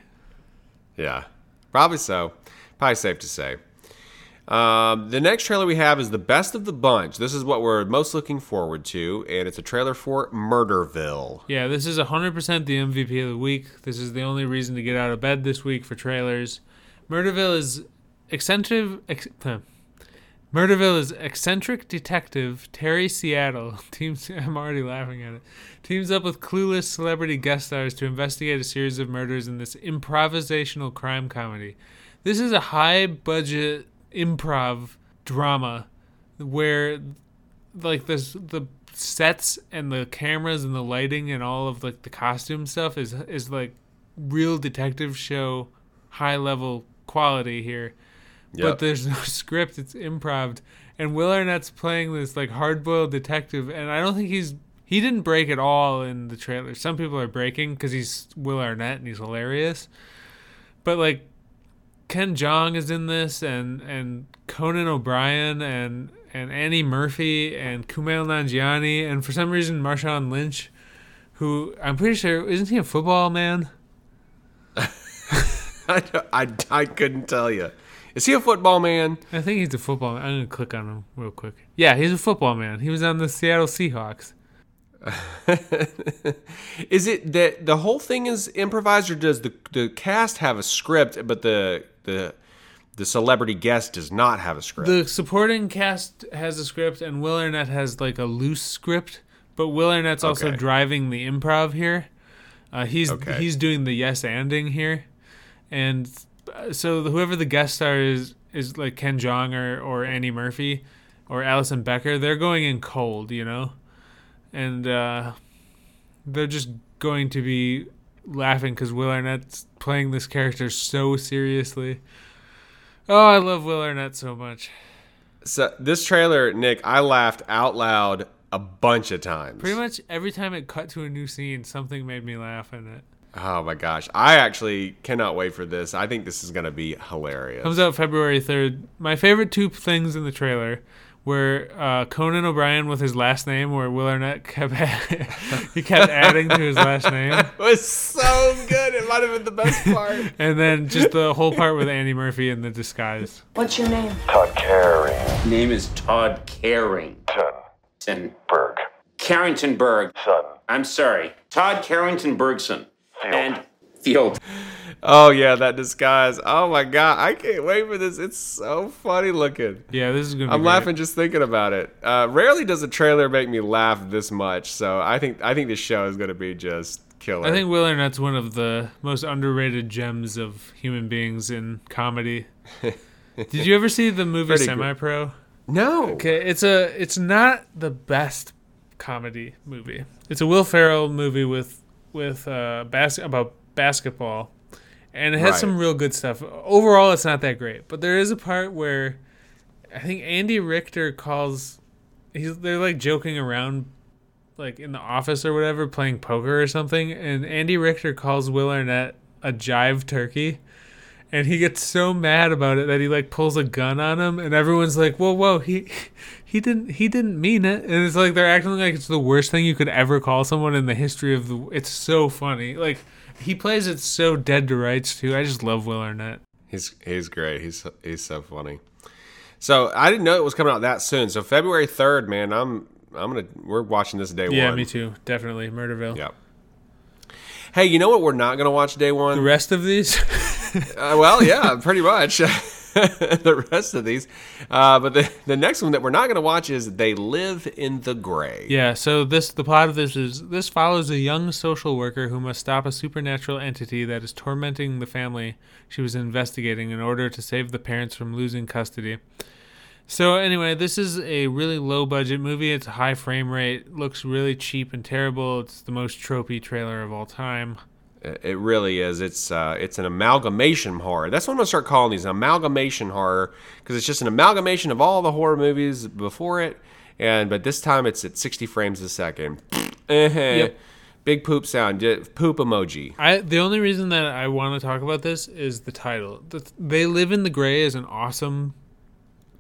Yeah, probably so. Probably safe to say. Um, the next trailer we have is the best of the bunch. This is what we're most looking forward to, and it's a trailer for Murderville. Yeah, this is 100% the MVP of the week. This is the only reason to get out of bed this week for trailers. Murderville is eccentric. Ex, Murderville is eccentric detective Terry Seattle <laughs> teams. I'm already laughing at it. Teams up with clueless celebrity guest stars to investigate a series of murders in this improvisational crime comedy. This is a high budget improv drama where like this the sets and the cameras and the lighting and all of like the costume stuff is is like real detective show high level quality here. Yep. but there's <laughs> no script it's improv. And will arnett's playing this like hard-boiled detective and i don't think he's he didn't break at all in the trailer. Some people are breaking because he's will arnett and he's hilarious. But like Ken Jeong is in this, and and Conan O'Brien, and and Annie Murphy, and Kumail Nanjiani, and for some reason Marshawn Lynch, who I'm pretty sure isn't he a football man? <laughs> I, I, I couldn't tell you. Is he a football man? I think he's a football. man. I'm gonna click on him real quick. Yeah, he's a football man. He was on the Seattle Seahawks. <laughs> is it that the whole thing is improvised, or does the the cast have a script, but the the the celebrity guest does not have a script? The supporting cast has a script, and Will Arnett has like a loose script. But Will Arnett's also Okay. driving the improv here. Uh, he's Okay. he's doing the yes anding here, and uh, so whoever the guest star is is like Ken Jeong or or Annie Murphy or Allison Becker. They're going in cold, you know, and uh, they're just going to be laughing because Will Arnett's playing this character so seriously. Oh, I love Will Arnett so much. so this trailer, Nick, I laughed out loud a bunch of times. Pretty much every time it cut to a new scene, something made me laugh in it. Oh my gosh, I actually cannot wait for this. I think this is gonna be hilarious. Comes out February 3rd. My favorite two things in the trailer were uh, Conan O'Brien with his last name, where Will Arnett kept <laughs> he kept adding to his last name, <laughs> It was so good. It might have been the best part. <laughs> and then just the whole part with Andy Murphy in the disguise. What's your name? Todd Carrington. Name is Todd Carrington. Berg. Carrington Berg. Son. I'm sorry. Todd Carrington Bergson. And Field. Oh yeah, that disguise. Oh my god, I can't wait for this. It's so funny looking. Yeah, this is gonna. Be I'm great. laughing just thinking about it. Uh, rarely does a trailer make me laugh this much, so I think I think this show is gonna be just killer. I think Will Arnett's one of the most underrated gems of human beings in comedy. <laughs> Did you ever see the movie Pretty. Semi Pro? no. Okay, it's a it's not the best comedy movie. It's a Will Ferrell movie with with uh bas- about basketball, and it has Right. some real good stuff. Overall, it's not that great, but there is a part where I think Andy Richter calls he's they're like joking around like in the office or whatever playing poker or something. And Andy Richter calls Will Arnett a jive turkey. And he gets so mad about it that he like pulls a gun on him. And everyone's like whoa whoa he he didn't he didn't mean it. And it's like they're acting like it's the worst thing you could ever call someone in the history of the it's so funny. Like he plays it so dead to rights too I just love Will Arnett He's he's great. He's he's so funny. So I didn't know it was coming out that soon. So February third, man. I'm I'm gonna we're watching this day yeah one. Yeah, me too definitely Murderville Yep. Hey, you know what we're not gonna watch day one. the rest of these Uh, well, yeah, pretty much. <laughs> <laughs> the rest of these, uh, but the the next one that we're not gonna watch is "They Live in the Gray." Yeah, so this the plot of this is this follows a young social worker who must stop a supernatural entity that is tormenting the family she was investigating in order to save the parents from losing custody. So anyway, this is a really low budget movie. It's a high frame rate, looks really cheap and terrible. It's the most tropey trailer of all time. It really is. It's uh, it's an amalgamation horror. That's what I'm gonna start calling these amalgamation horror because it's just an amalgamation of all the horror movies before it, and but this time it's at 60 frames a second. <laughs> Yep. Big poop sound. Poop emoji. I the only reason that I want to talk about this is the title. The, they live in the gray is an awesome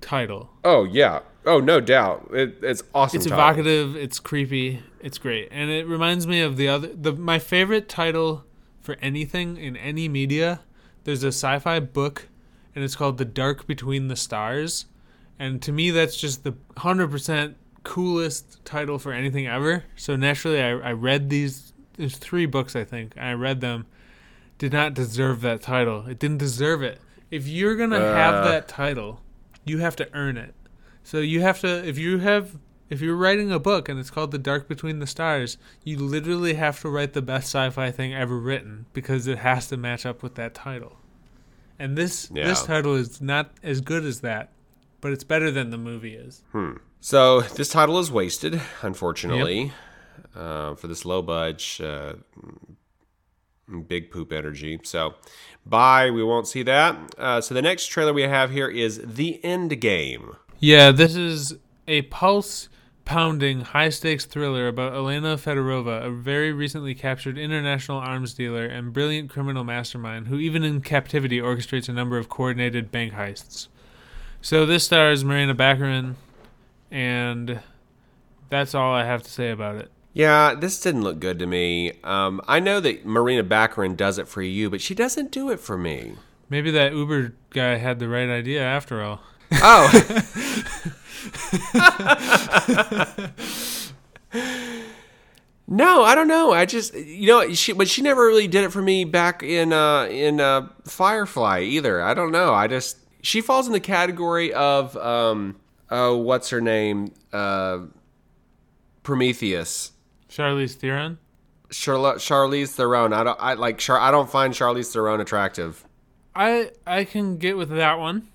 title. Oh yeah. Oh no doubt. It, it's awesome. it's title. evocative it's creepy it's great and it reminds me of the other the my favorite title for anything in any media there's a sci-fi book and it's called The Dark Between the Stars. And to me, that's just the 100% coolest title for anything ever. So naturally, I, I read these. There's three books, I think. And I read them. Did not deserve that title. It didn't deserve it. If you're going to have Uh. that title, you have to earn it. So you have to, if you have, if you're writing a book and it's called The Dark Between the Stars, you literally have to write the best sci-fi thing ever written because it has to match up with that title. And this this title is not as good as that, but it's better than the movie is. So this title is wasted, unfortunately, uh, for this low budge, uh, big poop energy. So, bye. We won't see that. Uh, so the next trailer we have here is the End Game. Yeah, this is a pulse pounding, high stakes thriller about Elena Fedorova, a very recently captured international arms dealer and brilliant criminal mastermind who, even in captivity, orchestrates a number of coordinated bank heists. So, this stars Morena Baccarin, and that's all I have to say about it. Yeah, this didn't look good to me. Um, I know that Morena Baccarin does it for you, but she doesn't do it for me. Maybe that Uber guy had the right idea after all. Oh. <laughs> <laughs> no, I don't know. I just you know she, but she never really did it for me back in uh in uh Firefly either. I don't know. I just she falls in the category of um oh what's her name uh Prometheus. Charlize Theron? Charlotte Charlize Theron. I don't I like Char, I don't find Charlize Theron attractive. I I can get with that one.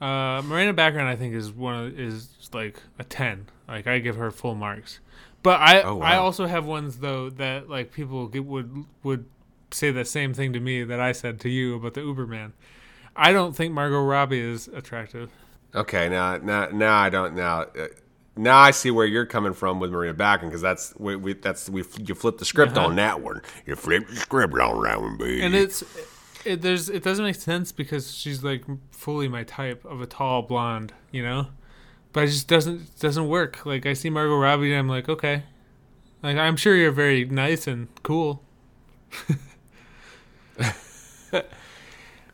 Uh, Morena Baccarin, I think, is one of, is like a ten. Like I give her full marks. But I Oh, wow. I also have ones though that like people get, would would say the same thing to me that I said to you about the Uberman. I don't think Margot Robbie is attractive. Okay, now now now I don't now. Uh, now I see where you're coming from with Morena Baccarin because that's we, we that's we you flipped the script on that one. You flipped the script on that one, baby. And it's it, there's it doesn't make sense because she's like fully my type of a tall blonde, you know. But it just doesn't doesn't work. Like I see Margot Robbie, and I'm like, okay. Like I'm sure you're very nice and cool. <laughs> uh,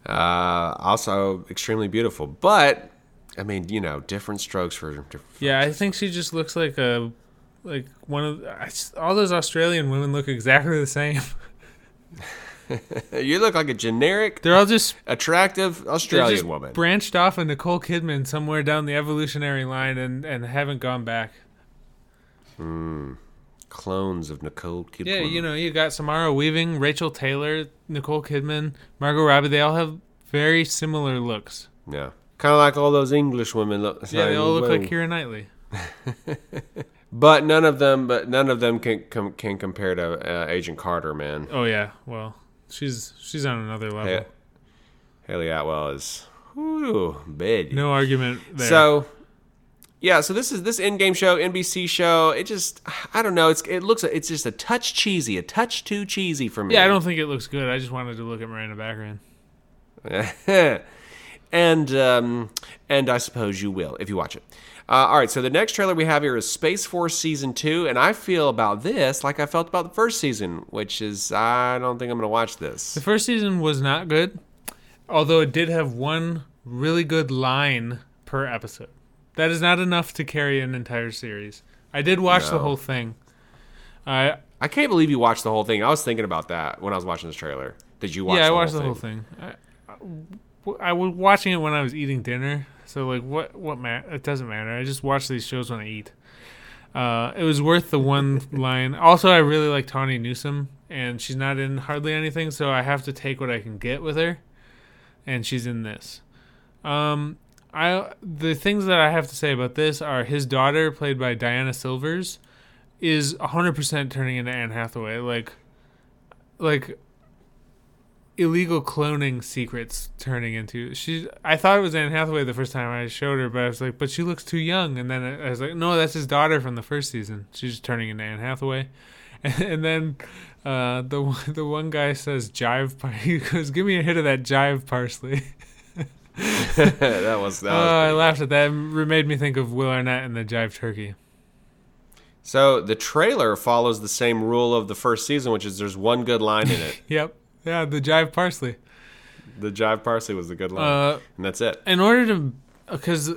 also extremely beautiful, but I mean, you know, different strokes for different. Yeah, I think she just looks like a like one of all those Australian women look exactly the same. <laughs> <laughs> You look like a generic, They're all just attractive Australian just woman. branched off of Nicole Kidman somewhere down the evolutionary line and and haven't gone back. Mmm, Clones of Nicole Kidman. Yeah, you know, you got Samara Weaving, Rachel Taylor, Nicole Kidman, Margot Robbie. They all have very similar looks. Yeah, kind of like all those English women look. Yeah, they all look like. Keira Knightley. <laughs> But none of them, but none of them can com- can compare to uh, Agent Carter, man. Oh yeah, well, she's she's on another level. Ha- Hayley Atwell is, whew, bad. No argument there. So, yeah, so this is this Endgame show, NBC show. It just, I don't know. It's it looks, it's just a touch cheesy, a touch too cheesy for me. yeah, I don't think it looks good. I just wanted to look at Miranda Baccarin. <laughs> and um, and I suppose you will if you watch it. Uh, all right, so the next trailer we have here is Space Force season two, and I feel about this like I felt about the first season, which is I don't think I'm going to watch this. The first season was not good, although it did have one really good line per episode. That is not enough to carry an entire series. I did watch the whole thing. I I can't believe you watched the whole thing. I was thinking about that when I was watching this trailer. Did you watch? yeah, I the watched whole the whole thing? thing. I, I, I was watching it when I was eating dinner, so like, what what ma- It doesn't matter. I just watch these shows when I eat. Uh, it was worth the one <laughs> line. Also, I really like Tawny Newsome, and she's not in hardly anything, so I have to take what I can get with her, and she's in this. Um, I the things that I have to say about this are his daughter, played by Diana Silvers, is hundred percent turning into Anne Hathaway. Like, like illegal cloning secrets turning into she I thought it was Anne Hathaway the first time I showed her but I was like but she looks too young. And then I was like no that's his daughter from the first season. She's just turning into Anne Hathaway. <laughs> And then uh the one- <laughs> the one guy says jive par- <laughs> he goes give me a hit of that jive parsley. That was that. oh was I laughed at that. It made me think of Will Arnett and the jive turkey. So the trailer follows the same rule of the first season, which is there's one good line in it. yep yeah the jive parsley. The jive parsley was a good line, Uh, and that's it. in order to because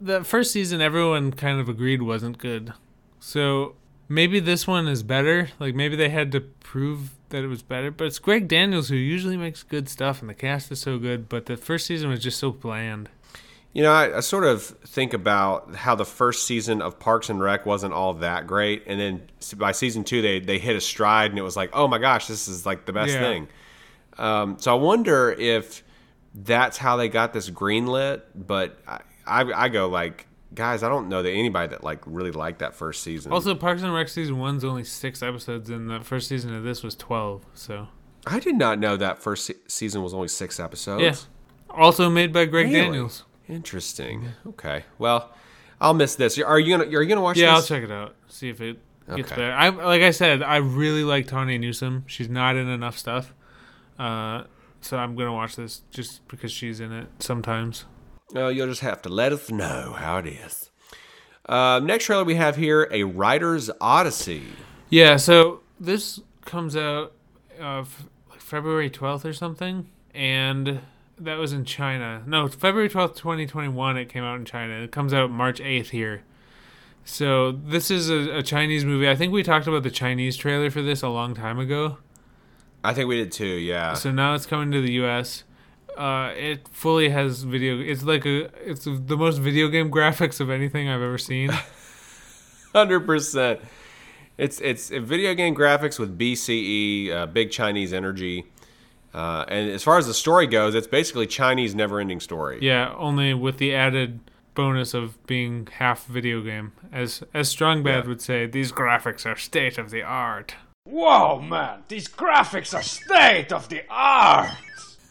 the first season everyone kind of agreed wasn't good. So maybe this one is better. Like maybe they had to prove that it was better. But it's greg daniels who usually makes good stuff and the cast is so good but the first season was just so bland You know, I, I sort of think about how the first season of Parks and Rec wasn't all that great, and then by season two they they hit a stride, and it was like, oh my gosh, this is like the best Yeah. thing. Um, so I wonder if that's how they got this greenlit. But I, I, I go like, guys, I don't know that anybody that like really liked that first season. also parks and rec season one's only six episodes and the first season of this was 12 so I did not know that first se- season was only six episodes. yeah also made by greg Really? daniels Interesting. Okay. Well, I'll miss this. Are you gonna Are you gonna watch yeah i'll check it out see if it gets Okay. better i like i said i really like tawny newsome she's not in enough stuff uh so i'm gonna watch this just because she's in it sometimes Oh, you'll just have to let us know how it is. Uh, next trailer we have here a Writer's Odyssey. yeah so this comes out uh f- february 12th or something and that was in china no february 12th 2021 it came out in china it comes out march 8th here so this is a, a chinese movie i think we talked about the chinese trailer for this a long time ago I think we did too. Yeah. So now it's coming to the U.S. Uh, it fully has video. It's like a. It's the most video game graphics of anything I've ever seen. <laughs> Hundred percent. It's it's a video game graphics with BCE, uh, big Chinese energy, uh, and as far as the story goes, it's basically Chinese never-ending story. yeah, only with the added bonus of being half video game. As as Strongbad Yeah. would say, these graphics are state of the art. Whoa, man, these graphics are state of the art!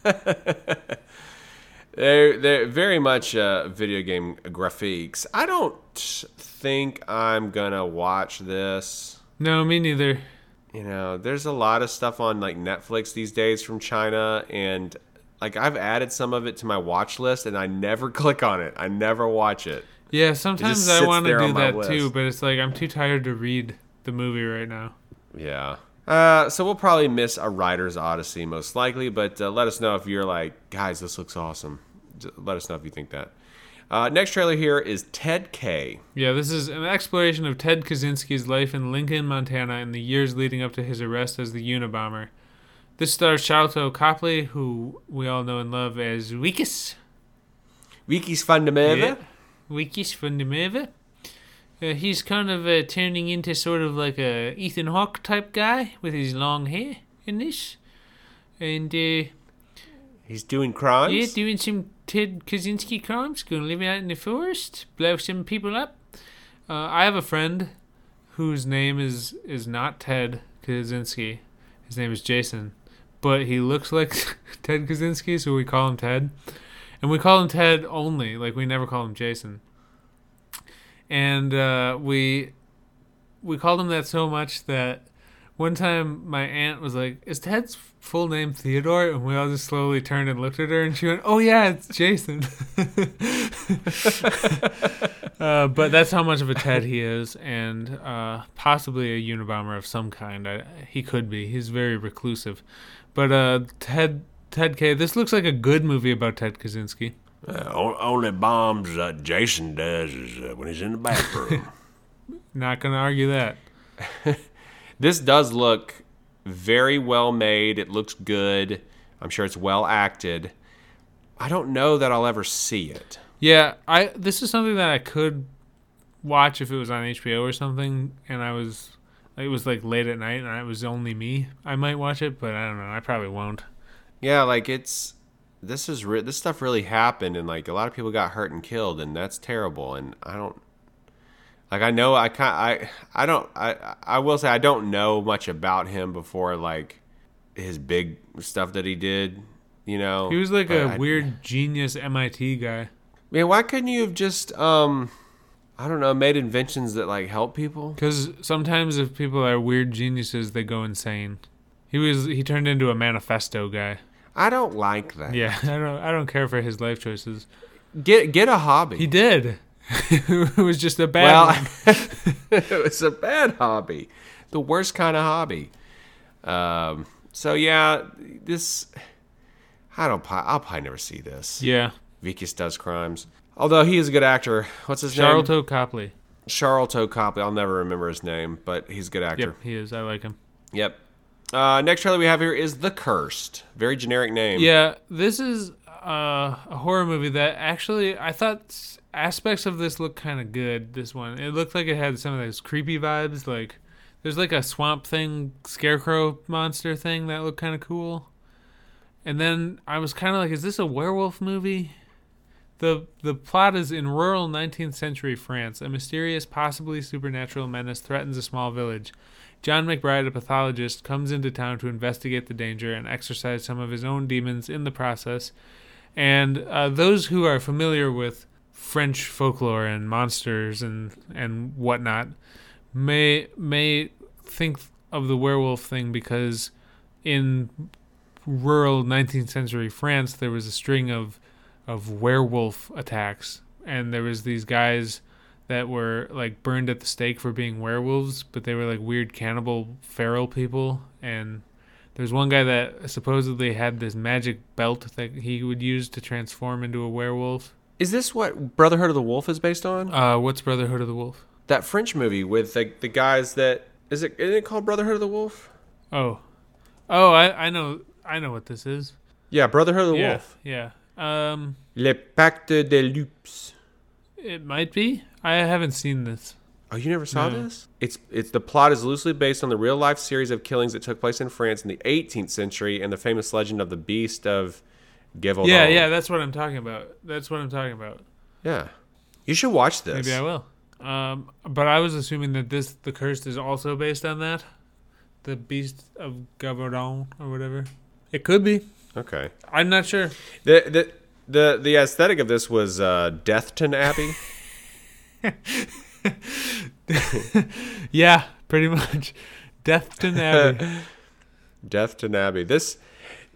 <laughs> They're they're very much uh, video game graphics. I don't think I'm gonna watch this. No, me neither. You know, there's a lot of stuff on like Netflix these days from China, and like I've added some of it to my watch list, and I never <laughs> click on it. I never watch it. Yeah, sometimes I want to do that too, but it's like I'm too tired to read the movie right now. Yeah. Uh, so we'll probably miss a writer's odyssey most likely, but uh, let us know if you're like, guys, this looks awesome. Let us know if you think that. Uh, next trailer here is Ted K. Yeah, this is an exploration of Ted Kaczynski's life in Lincoln, Montana in the years leading up to his arrest as the Unabomber. This stars Sharlto Copley, who we all know and love as Wikus. Wikus van de Merwe. Yeah. Wikus from the movie. Uh, he's kind of uh, turning into sort of like a Ethan Hawke type guy with his long hair in this. And uh, He's doing crimes. Yeah, doing some Ted Kaczynski crimes, going to live out in the forest, blow some people up. Uh, I have a friend whose name is is not Ted Kaczynski. His name is Jason, but he looks like <laughs> Ted Kaczynski, so we call him Ted, and we call him Ted only. Like we never call him Jason. And uh, we we called him that so much that one time my aunt was like, "Is Ted's full name Theodore?" And we all just slowly turned and looked at her, and she went, "Oh yeah, it's Jason." <laughs> uh, but that's how much of a Ted he is, and uh, possibly a Unabomber of some kind. I, he could be. He's very reclusive. But uh, Ted Ted K. This looks like a good movie about Ted Kaczynski. Uh, only bombs uh, Jason does is uh, when he's in the bathroom. <laughs> Not gonna argue that. <laughs> this does look very well made. It looks good. I'm sure it's well acted. I don't know that I'll ever see it. Yeah, I this is something that I could watch if it was on HBO or something, and I was it was like late at night and it was only me. I might watch it, but I don't know. I probably won't. Yeah, like it's this is re- this stuff really happened, and like a lot of people got hurt and killed, and that's terrible. And I don't like I know I can I I don't I I will say I don't know much about him before like his big stuff that he did. You know, He was like a I- weird <laughs> genius MIT guy. Man, why couldn't you have just um I don't know, made inventions that like help people? Because sometimes if people are weird geniuses, they go insane. He was he turned into a manifesto guy. I don't like that. Yeah, <laughs> I don't I don't care for his life choices. Get get a hobby. He did. <laughs> it was just a bad well, <laughs> it was a bad hobby. The worst kind of hobby. Um so yeah, this I don't. I'll probably never see this. Yeah. Wikus does crimes. Although he is a good actor. What's his name? Sharlto Copley. Sharlto Copley. I'll never remember his name, but he's a good actor. Yep, he is. I like him. Yep. Uh, next trailer we have here is The Cursed. Very generic name. Yeah, this is uh, a horror movie that actually I thought aspects of this look kind of good. This one, it looked like it had some of those creepy vibes. Like there's like a swamp thing, scarecrow monster thing that looked kind of cool. And then I was kind of like, is this a werewolf movie? The the plot is in rural 19th century France. A mysterious, possibly supernatural menace threatens a small village. John McBride, a pathologist, comes into town to investigate the danger and exorcise some of his own demons in the process. And uh, those who are familiar with French folklore and monsters and and whatnot may may think of the werewolf thing because in rural 19th century France there was a string of of werewolf attacks. And there was these guys that were like burned at the stake for being werewolves but they were like weird cannibal feral people. And there's one guy that supposedly had this magic belt that he would use to transform into a werewolf Is this what Brotherhood of the Wolf is based on? uh what's brotherhood of the wolf that French movie with the, the guys that is it? Isn't it called Brotherhood of the Wolf? oh oh i i know i know what this is Yeah, Brotherhood of the yeah Wolf. yeah um Le Pacte des Loups. it might be i haven't seen this Oh, you never saw No. this? It's it's the plot is loosely based on the real life series of killings that took place in France in the 18th century and the famous legend of the Beast of Yeah, yeah, that's what I'm talking about. That's what I'm talking about. yeah. You should watch this. Maybe I will. Um, but I was assuming that this, the cursed, is also based on that, the beast of Gévaudan or whatever. It could be. Okay. I'm not sure. The the the the aesthetic of this was uh, Deathton Abbey. <laughs> <laughs> Yeah, pretty much. Death to Abbey. <laughs> Deathton Abbey. This,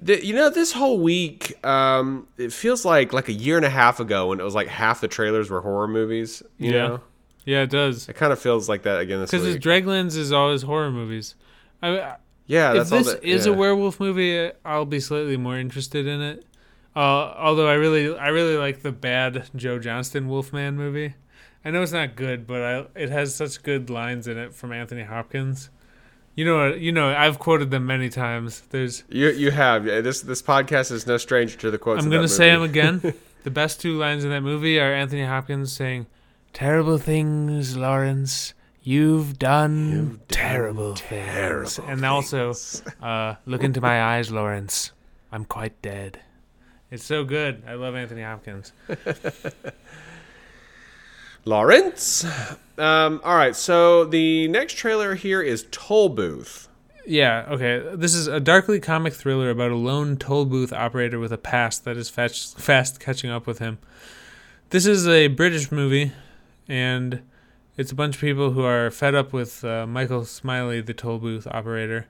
the, you know, this whole week, um, it feels like like a year and a half ago when it was like half the trailers were horror movies. You Yeah. know, yeah, it does. it kind of feels like that again this Because week. Draglands is always horror movies. I, yeah, if that's all this that- is a werewolf movie, I'll be slightly more interested in it. Uh, although I really, I really like the bad Joe Johnston Wolfman movie. I know it's not good, but I, it has such good lines in it from Anthony Hopkins. You know, you know, I've quoted them many times. There's, You you have this this podcast is no stranger to the quotes. I'm gonna say them again. <laughs> the best two lines in that movie are Anthony Hopkins saying, "Terrible things, Lawrence. You've done, terrible, things. and also, uh, look into my eyes, Lawrence. I'm quite dead. It's so good. I love Anthony Hopkins. <laughs> Lawrence. Um, all right, so the next trailer here is Toll Booth. Yeah, okay. This is a darkly comic thriller about a lone toll booth operator with a past that is fast, fast catching up with him. This is a British movie, and it's a bunch of people who are fed up with uh, Michael Smiley, the toll booth operator.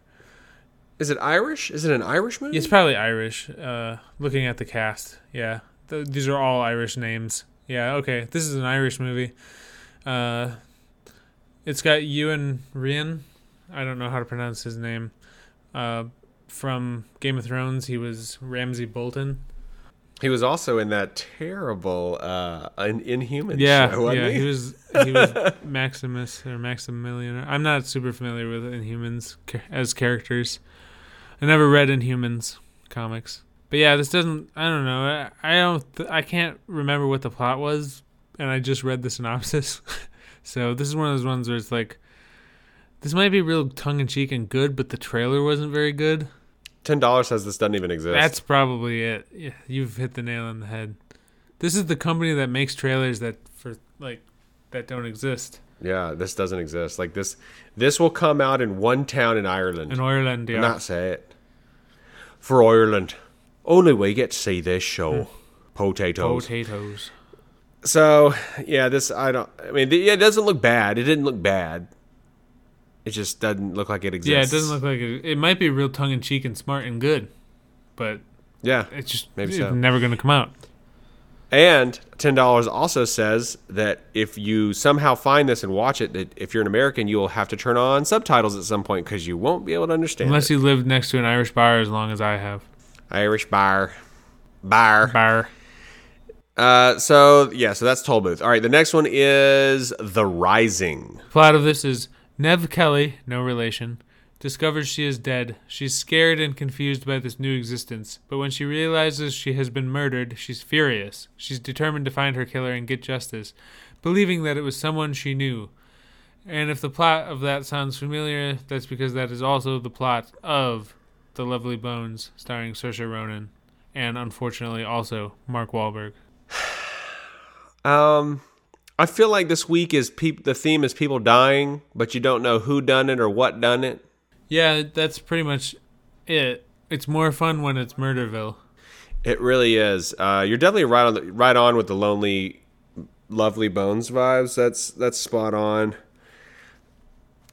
Is it Irish? Is it an Irish movie? It's probably Irish. Uh, looking at the cast, yeah, Th- these are all Irish names. Yeah, okay, this is an Irish movie. Uh, it's got Iwan Rheon. I don't know how to pronounce his name. Uh, from Game of Thrones, he was Ramsay Bolton. He was also in that terrible uh, in- Inhuman Yeah, show. wasn't yeah, he? he was he was <laughs> Maximus or Maximilian. I'm not super familiar with Inhumans as characters. I never read Inhumans comics, but yeah, this doesn't. I don't know. I, I don't. Th- I can't remember what the plot was, and I just read the synopsis. <laughs> so this is one of those ones where it's like, this might be real tongue in cheek and good, but the trailer wasn't very good. Ten dollars says this doesn't even exist. That's probably it. Yeah, you've hit the nail on the head. This is the company that makes trailers that for like that don't exist yeah. This doesn't exist. Like this, this will come out in one town in Ireland. in Ireland. Yeah, Not say it for Ireland. Only we get to see this show. Hmm. Potatoes. potatoes. So yeah, this I don't. I mean, yeah, it doesn't look bad. It didn't look bad. It just doesn't look like it exists. Yeah, it doesn't look like it. It might be real tongue in cheek and smart and good, but Yeah, it's just Maybe it's so. never going to come out. and ten dollars also says that if you somehow find this and watch it, that if you're an American, you will have to turn on subtitles at some point because you won't be able to understand. Unless it. you lived next to an Irish bar as long as I have. Irish bar. Bar. Bar. Uh, so yeah, so that's Toll Booth. All right, the next one is The Rising. Plot of this is Nev Kelly, no relation, discovers she is dead. She's scared and confused by this new existence, but when she realizes she has been murdered, she's furious. She's determined to find her killer and get justice, believing that it was someone she knew. And if the plot of that sounds familiar, that's because that is also the plot of The Lovely Bones, starring Saoirse Ronan, and unfortunately also Mark Wahlberg. <sighs> Um, I feel like this week is peop- the theme is people dying, but you don't know who done it or what done it. Yeah, that's pretty much it. It's more fun when it's Murderville. It really is. Uh, you're definitely right on the, right on with the lonely, lovely bones vibes. That's that's spot on.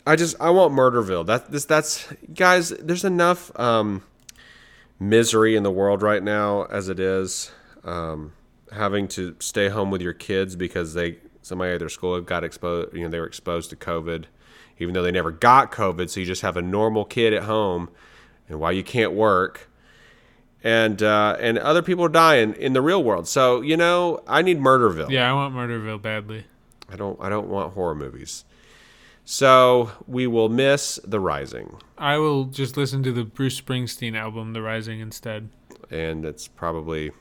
I just I want Murderville. That this that's guys. There's enough um, misery in the world right now as it is. Um, having to stay home with your kids because they somebody at their school got exposed. You know they were exposed to COVID, even though they never got COVID. So you just have a normal kid at home, and while you can't work and uh, and other people are dying in the real world. So you know, I need Murderville. Yeah, I want Murderville badly. I don't I don't want horror movies. So we will miss The Rising, I will just listen to the Bruce Springsteen album, The Rising, instead. and it's probably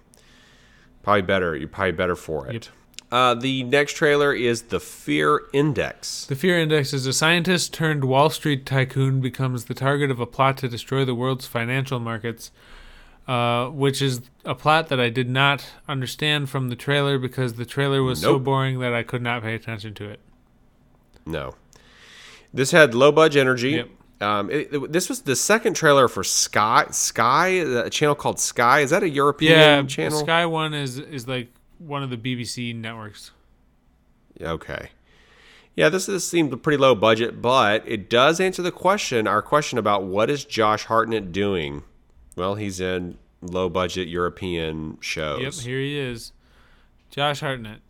probably better. You're probably better for it. Yep. Uh, the next trailer is The Fear Index. The Fear Index is a scientist turned Wall Street tycoon becomes the target of a plot to destroy the world's financial markets, uh, which is a plot that I did not understand from the trailer because the trailer was so boring that I could not pay attention to it. No, this had low budget energy. Yep. Um, it, it- this was the second trailer for Sky. Sky, a channel called Sky. Is that a European Yeah, channel? Sky One is is like one of the BBC networks. Okay. Yeah, this this seemed pretty low budget, but it does answer the question, our question about what is Josh Hartnett doing? Well, he's in low budget European shows. Yep, here he is, Josh Hartnett,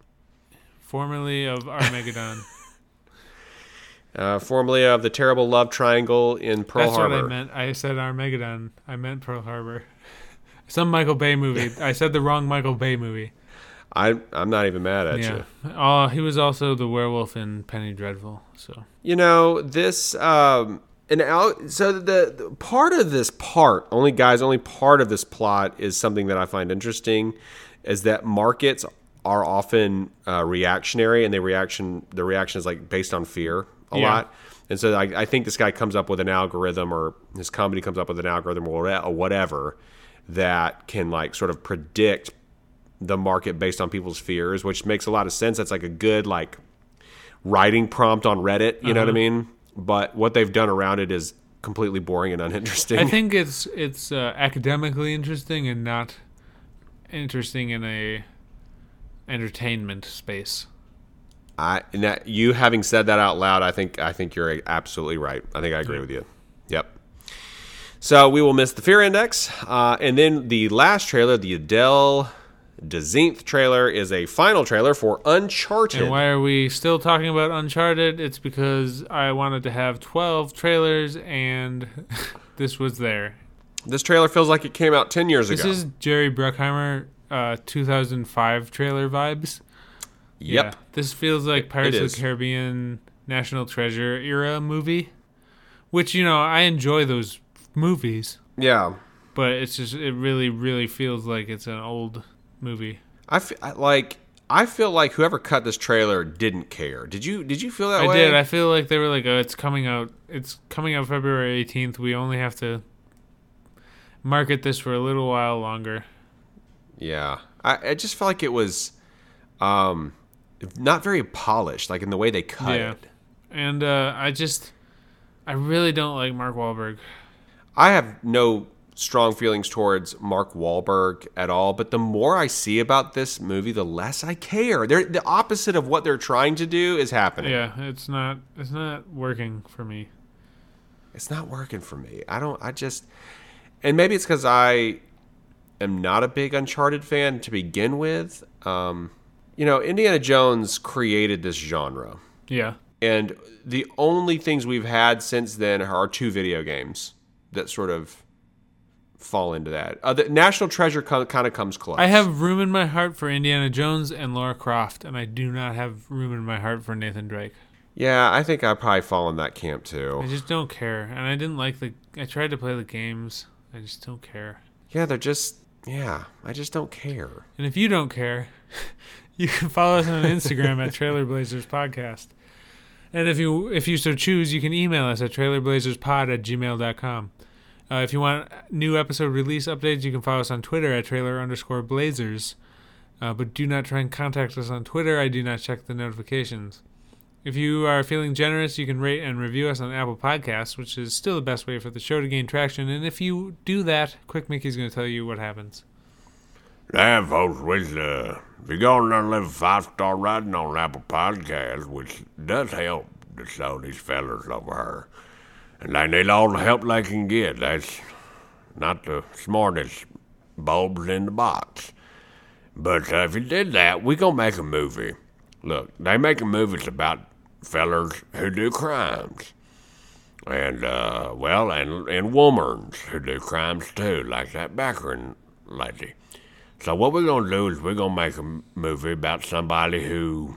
formerly of Armageddon. <laughs> Uh, formerly of the terrible love triangle in Pearl That's Harbor. what I meant. I said Armageddon. I meant Pearl Harbor. <laughs> Some Michael Bay movie. <laughs> I said the wrong Michael Bay movie. I I'm not even mad at yeah. you. Oh, he was also the werewolf in Penny Dreadful. So You know, this um and out so the, the part of this part, only guys, only part of this plot is something that I find interesting is that markets are often uh, reactionary and they reaction the reaction is like based on fear a Yeah. lot. And so I, I think this guy comes up with an algorithm or his company comes up with an algorithm or whatever that can like sort of predict the market based on people's fears, which makes a lot of sense. That's like a good like writing prompt on Reddit. You know what I mean? But what they've done around it is completely boring and uninteresting. I think it's it's uh, academically interesting and not interesting in a entertainment space. I that, you having said that out loud, I think I think you're absolutely right. I think I agree with you. Yep. So we will miss the Fear Index, uh, and then the last trailer, the Adele Dazeemth trailer, is a final trailer for Uncharted. And why are we still talking about Uncharted? It's because I wanted to have 12 trailers and <laughs> this was there. This trailer feels like it came out ten years This ago. This is Jerry Bruckheimer uh, 2005 trailer vibes. Yep. Yeah, this feels like Pirates of the Caribbean National Treasure era movie, which you know I enjoy those movies, Yeah. but it's just it really really feels like it's an old movie. I f- I- like. I feel like whoever cut this trailer didn't care. Did you? Did you feel that I way? did. I feel like they were like, "Oh, it's coming out. It's coming out February 18th. We only have to market this for a little while longer." Yeah, I, I just felt like it was um, not very polished, like in the way they cut Yeah. it. And uh, I just, I really don't like Mark Wahlberg. I have no strong feelings towards Mark Wahlberg at all, but the more I see about this movie, the less I care. They're the opposite of what they're trying to do is happening. Yeah, it's not, it's not working for me. It's not working for me. I don't. I just, and maybe it's because I am not a big Uncharted fan to begin with. Um, you know, Indiana Jones created this genre. Yeah. And the only things we've had since then are two video games that sort of fall into that. Uh, the National Treasure kind of comes close. I have room in my heart for Indiana Jones and Laura Croft, and I do not have room in my heart for Nathan Drake. Yeah, I think I probably fall in that camp too. I just don't care, and I didn't like the. I tried to play the games. I just don't care. Yeah, they're just. Yeah, I just don't care. And if you don't care, <laughs> you can follow us on Instagram at Trailer Blazers Podcast. And if you if you so choose, you can email us at trailerblazerspod at gmail.com. Uh, if you want new episode release updates, you can follow us on Twitter at trailer underscore blazers. Uh, but do not try and contact us on Twitter. I do not check the notifications. If you are feeling generous, you can rate and review us on Apple Podcasts, which is still the best way for the show to gain traction. And if you do that, Quick Mickey's going to tell you what happens. Now, folks, if you're going to leave five star rating on Apple Podcasts, which does help to show these fellas over here, and they need all the help they can get. That's not the smartest bulbs in the box. But uh, if you did that, we gonna make a movie. Look, they making movies about fellers who do crimes. And, uh, well, and, and womans who do crimes too, like that Baccarin lady. So what we're gonna do is we're gonna make a movie about somebody who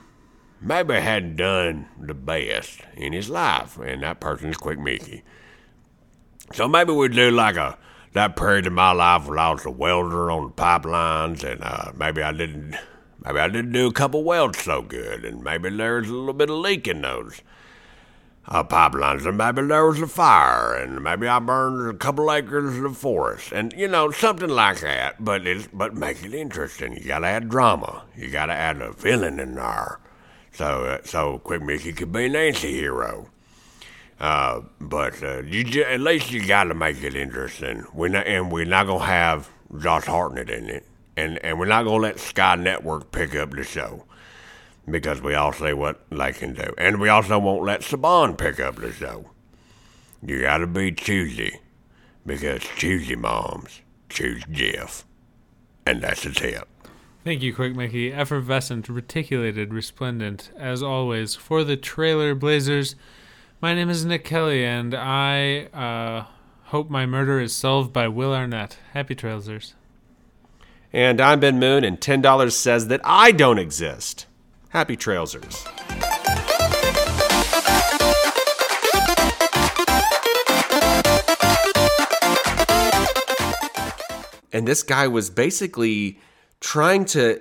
maybe hadn't done the best in his life, and that person's Quick Mickey. So maybe we do like a that period in my life when I was a welder on the pipelines, and uh, maybe I didn't maybe I didn't do a couple welds so good, and maybe there's a little bit of leak in those uh, pipelines, and maybe there was a fire, and maybe I burned a couple acres of forest, and you know something like that. But it's but make it interesting. You gotta add drama. You gotta add a villain in there, so uh, so Quick Mickey could be an anti-hero. Uh, but uh, you at least you gotta make it interesting. We're not, and we're not gonna have Josh Hartnett in it, and and we're not gonna let Sky Network pick up the show because we all see what they can do. And we also won't let Saban pick up the show. You gotta be choosy, because choosy moms choose Jeff. And that's a tip. Thank you, Quick Mickey. Effervescent, reticulated, resplendent, as always, for the Trailer Blazers. My name is Nick Kelly, and I uh, hope my murder is solved by Will Arnett. Happy Trailsers. And I'm Ben Moon, and $10 says that I don't exist. Happy Trailsers. And this guy was basically trying to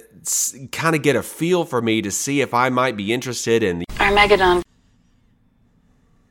kind of get a feel for me to see if I might be interested in our Armageddon.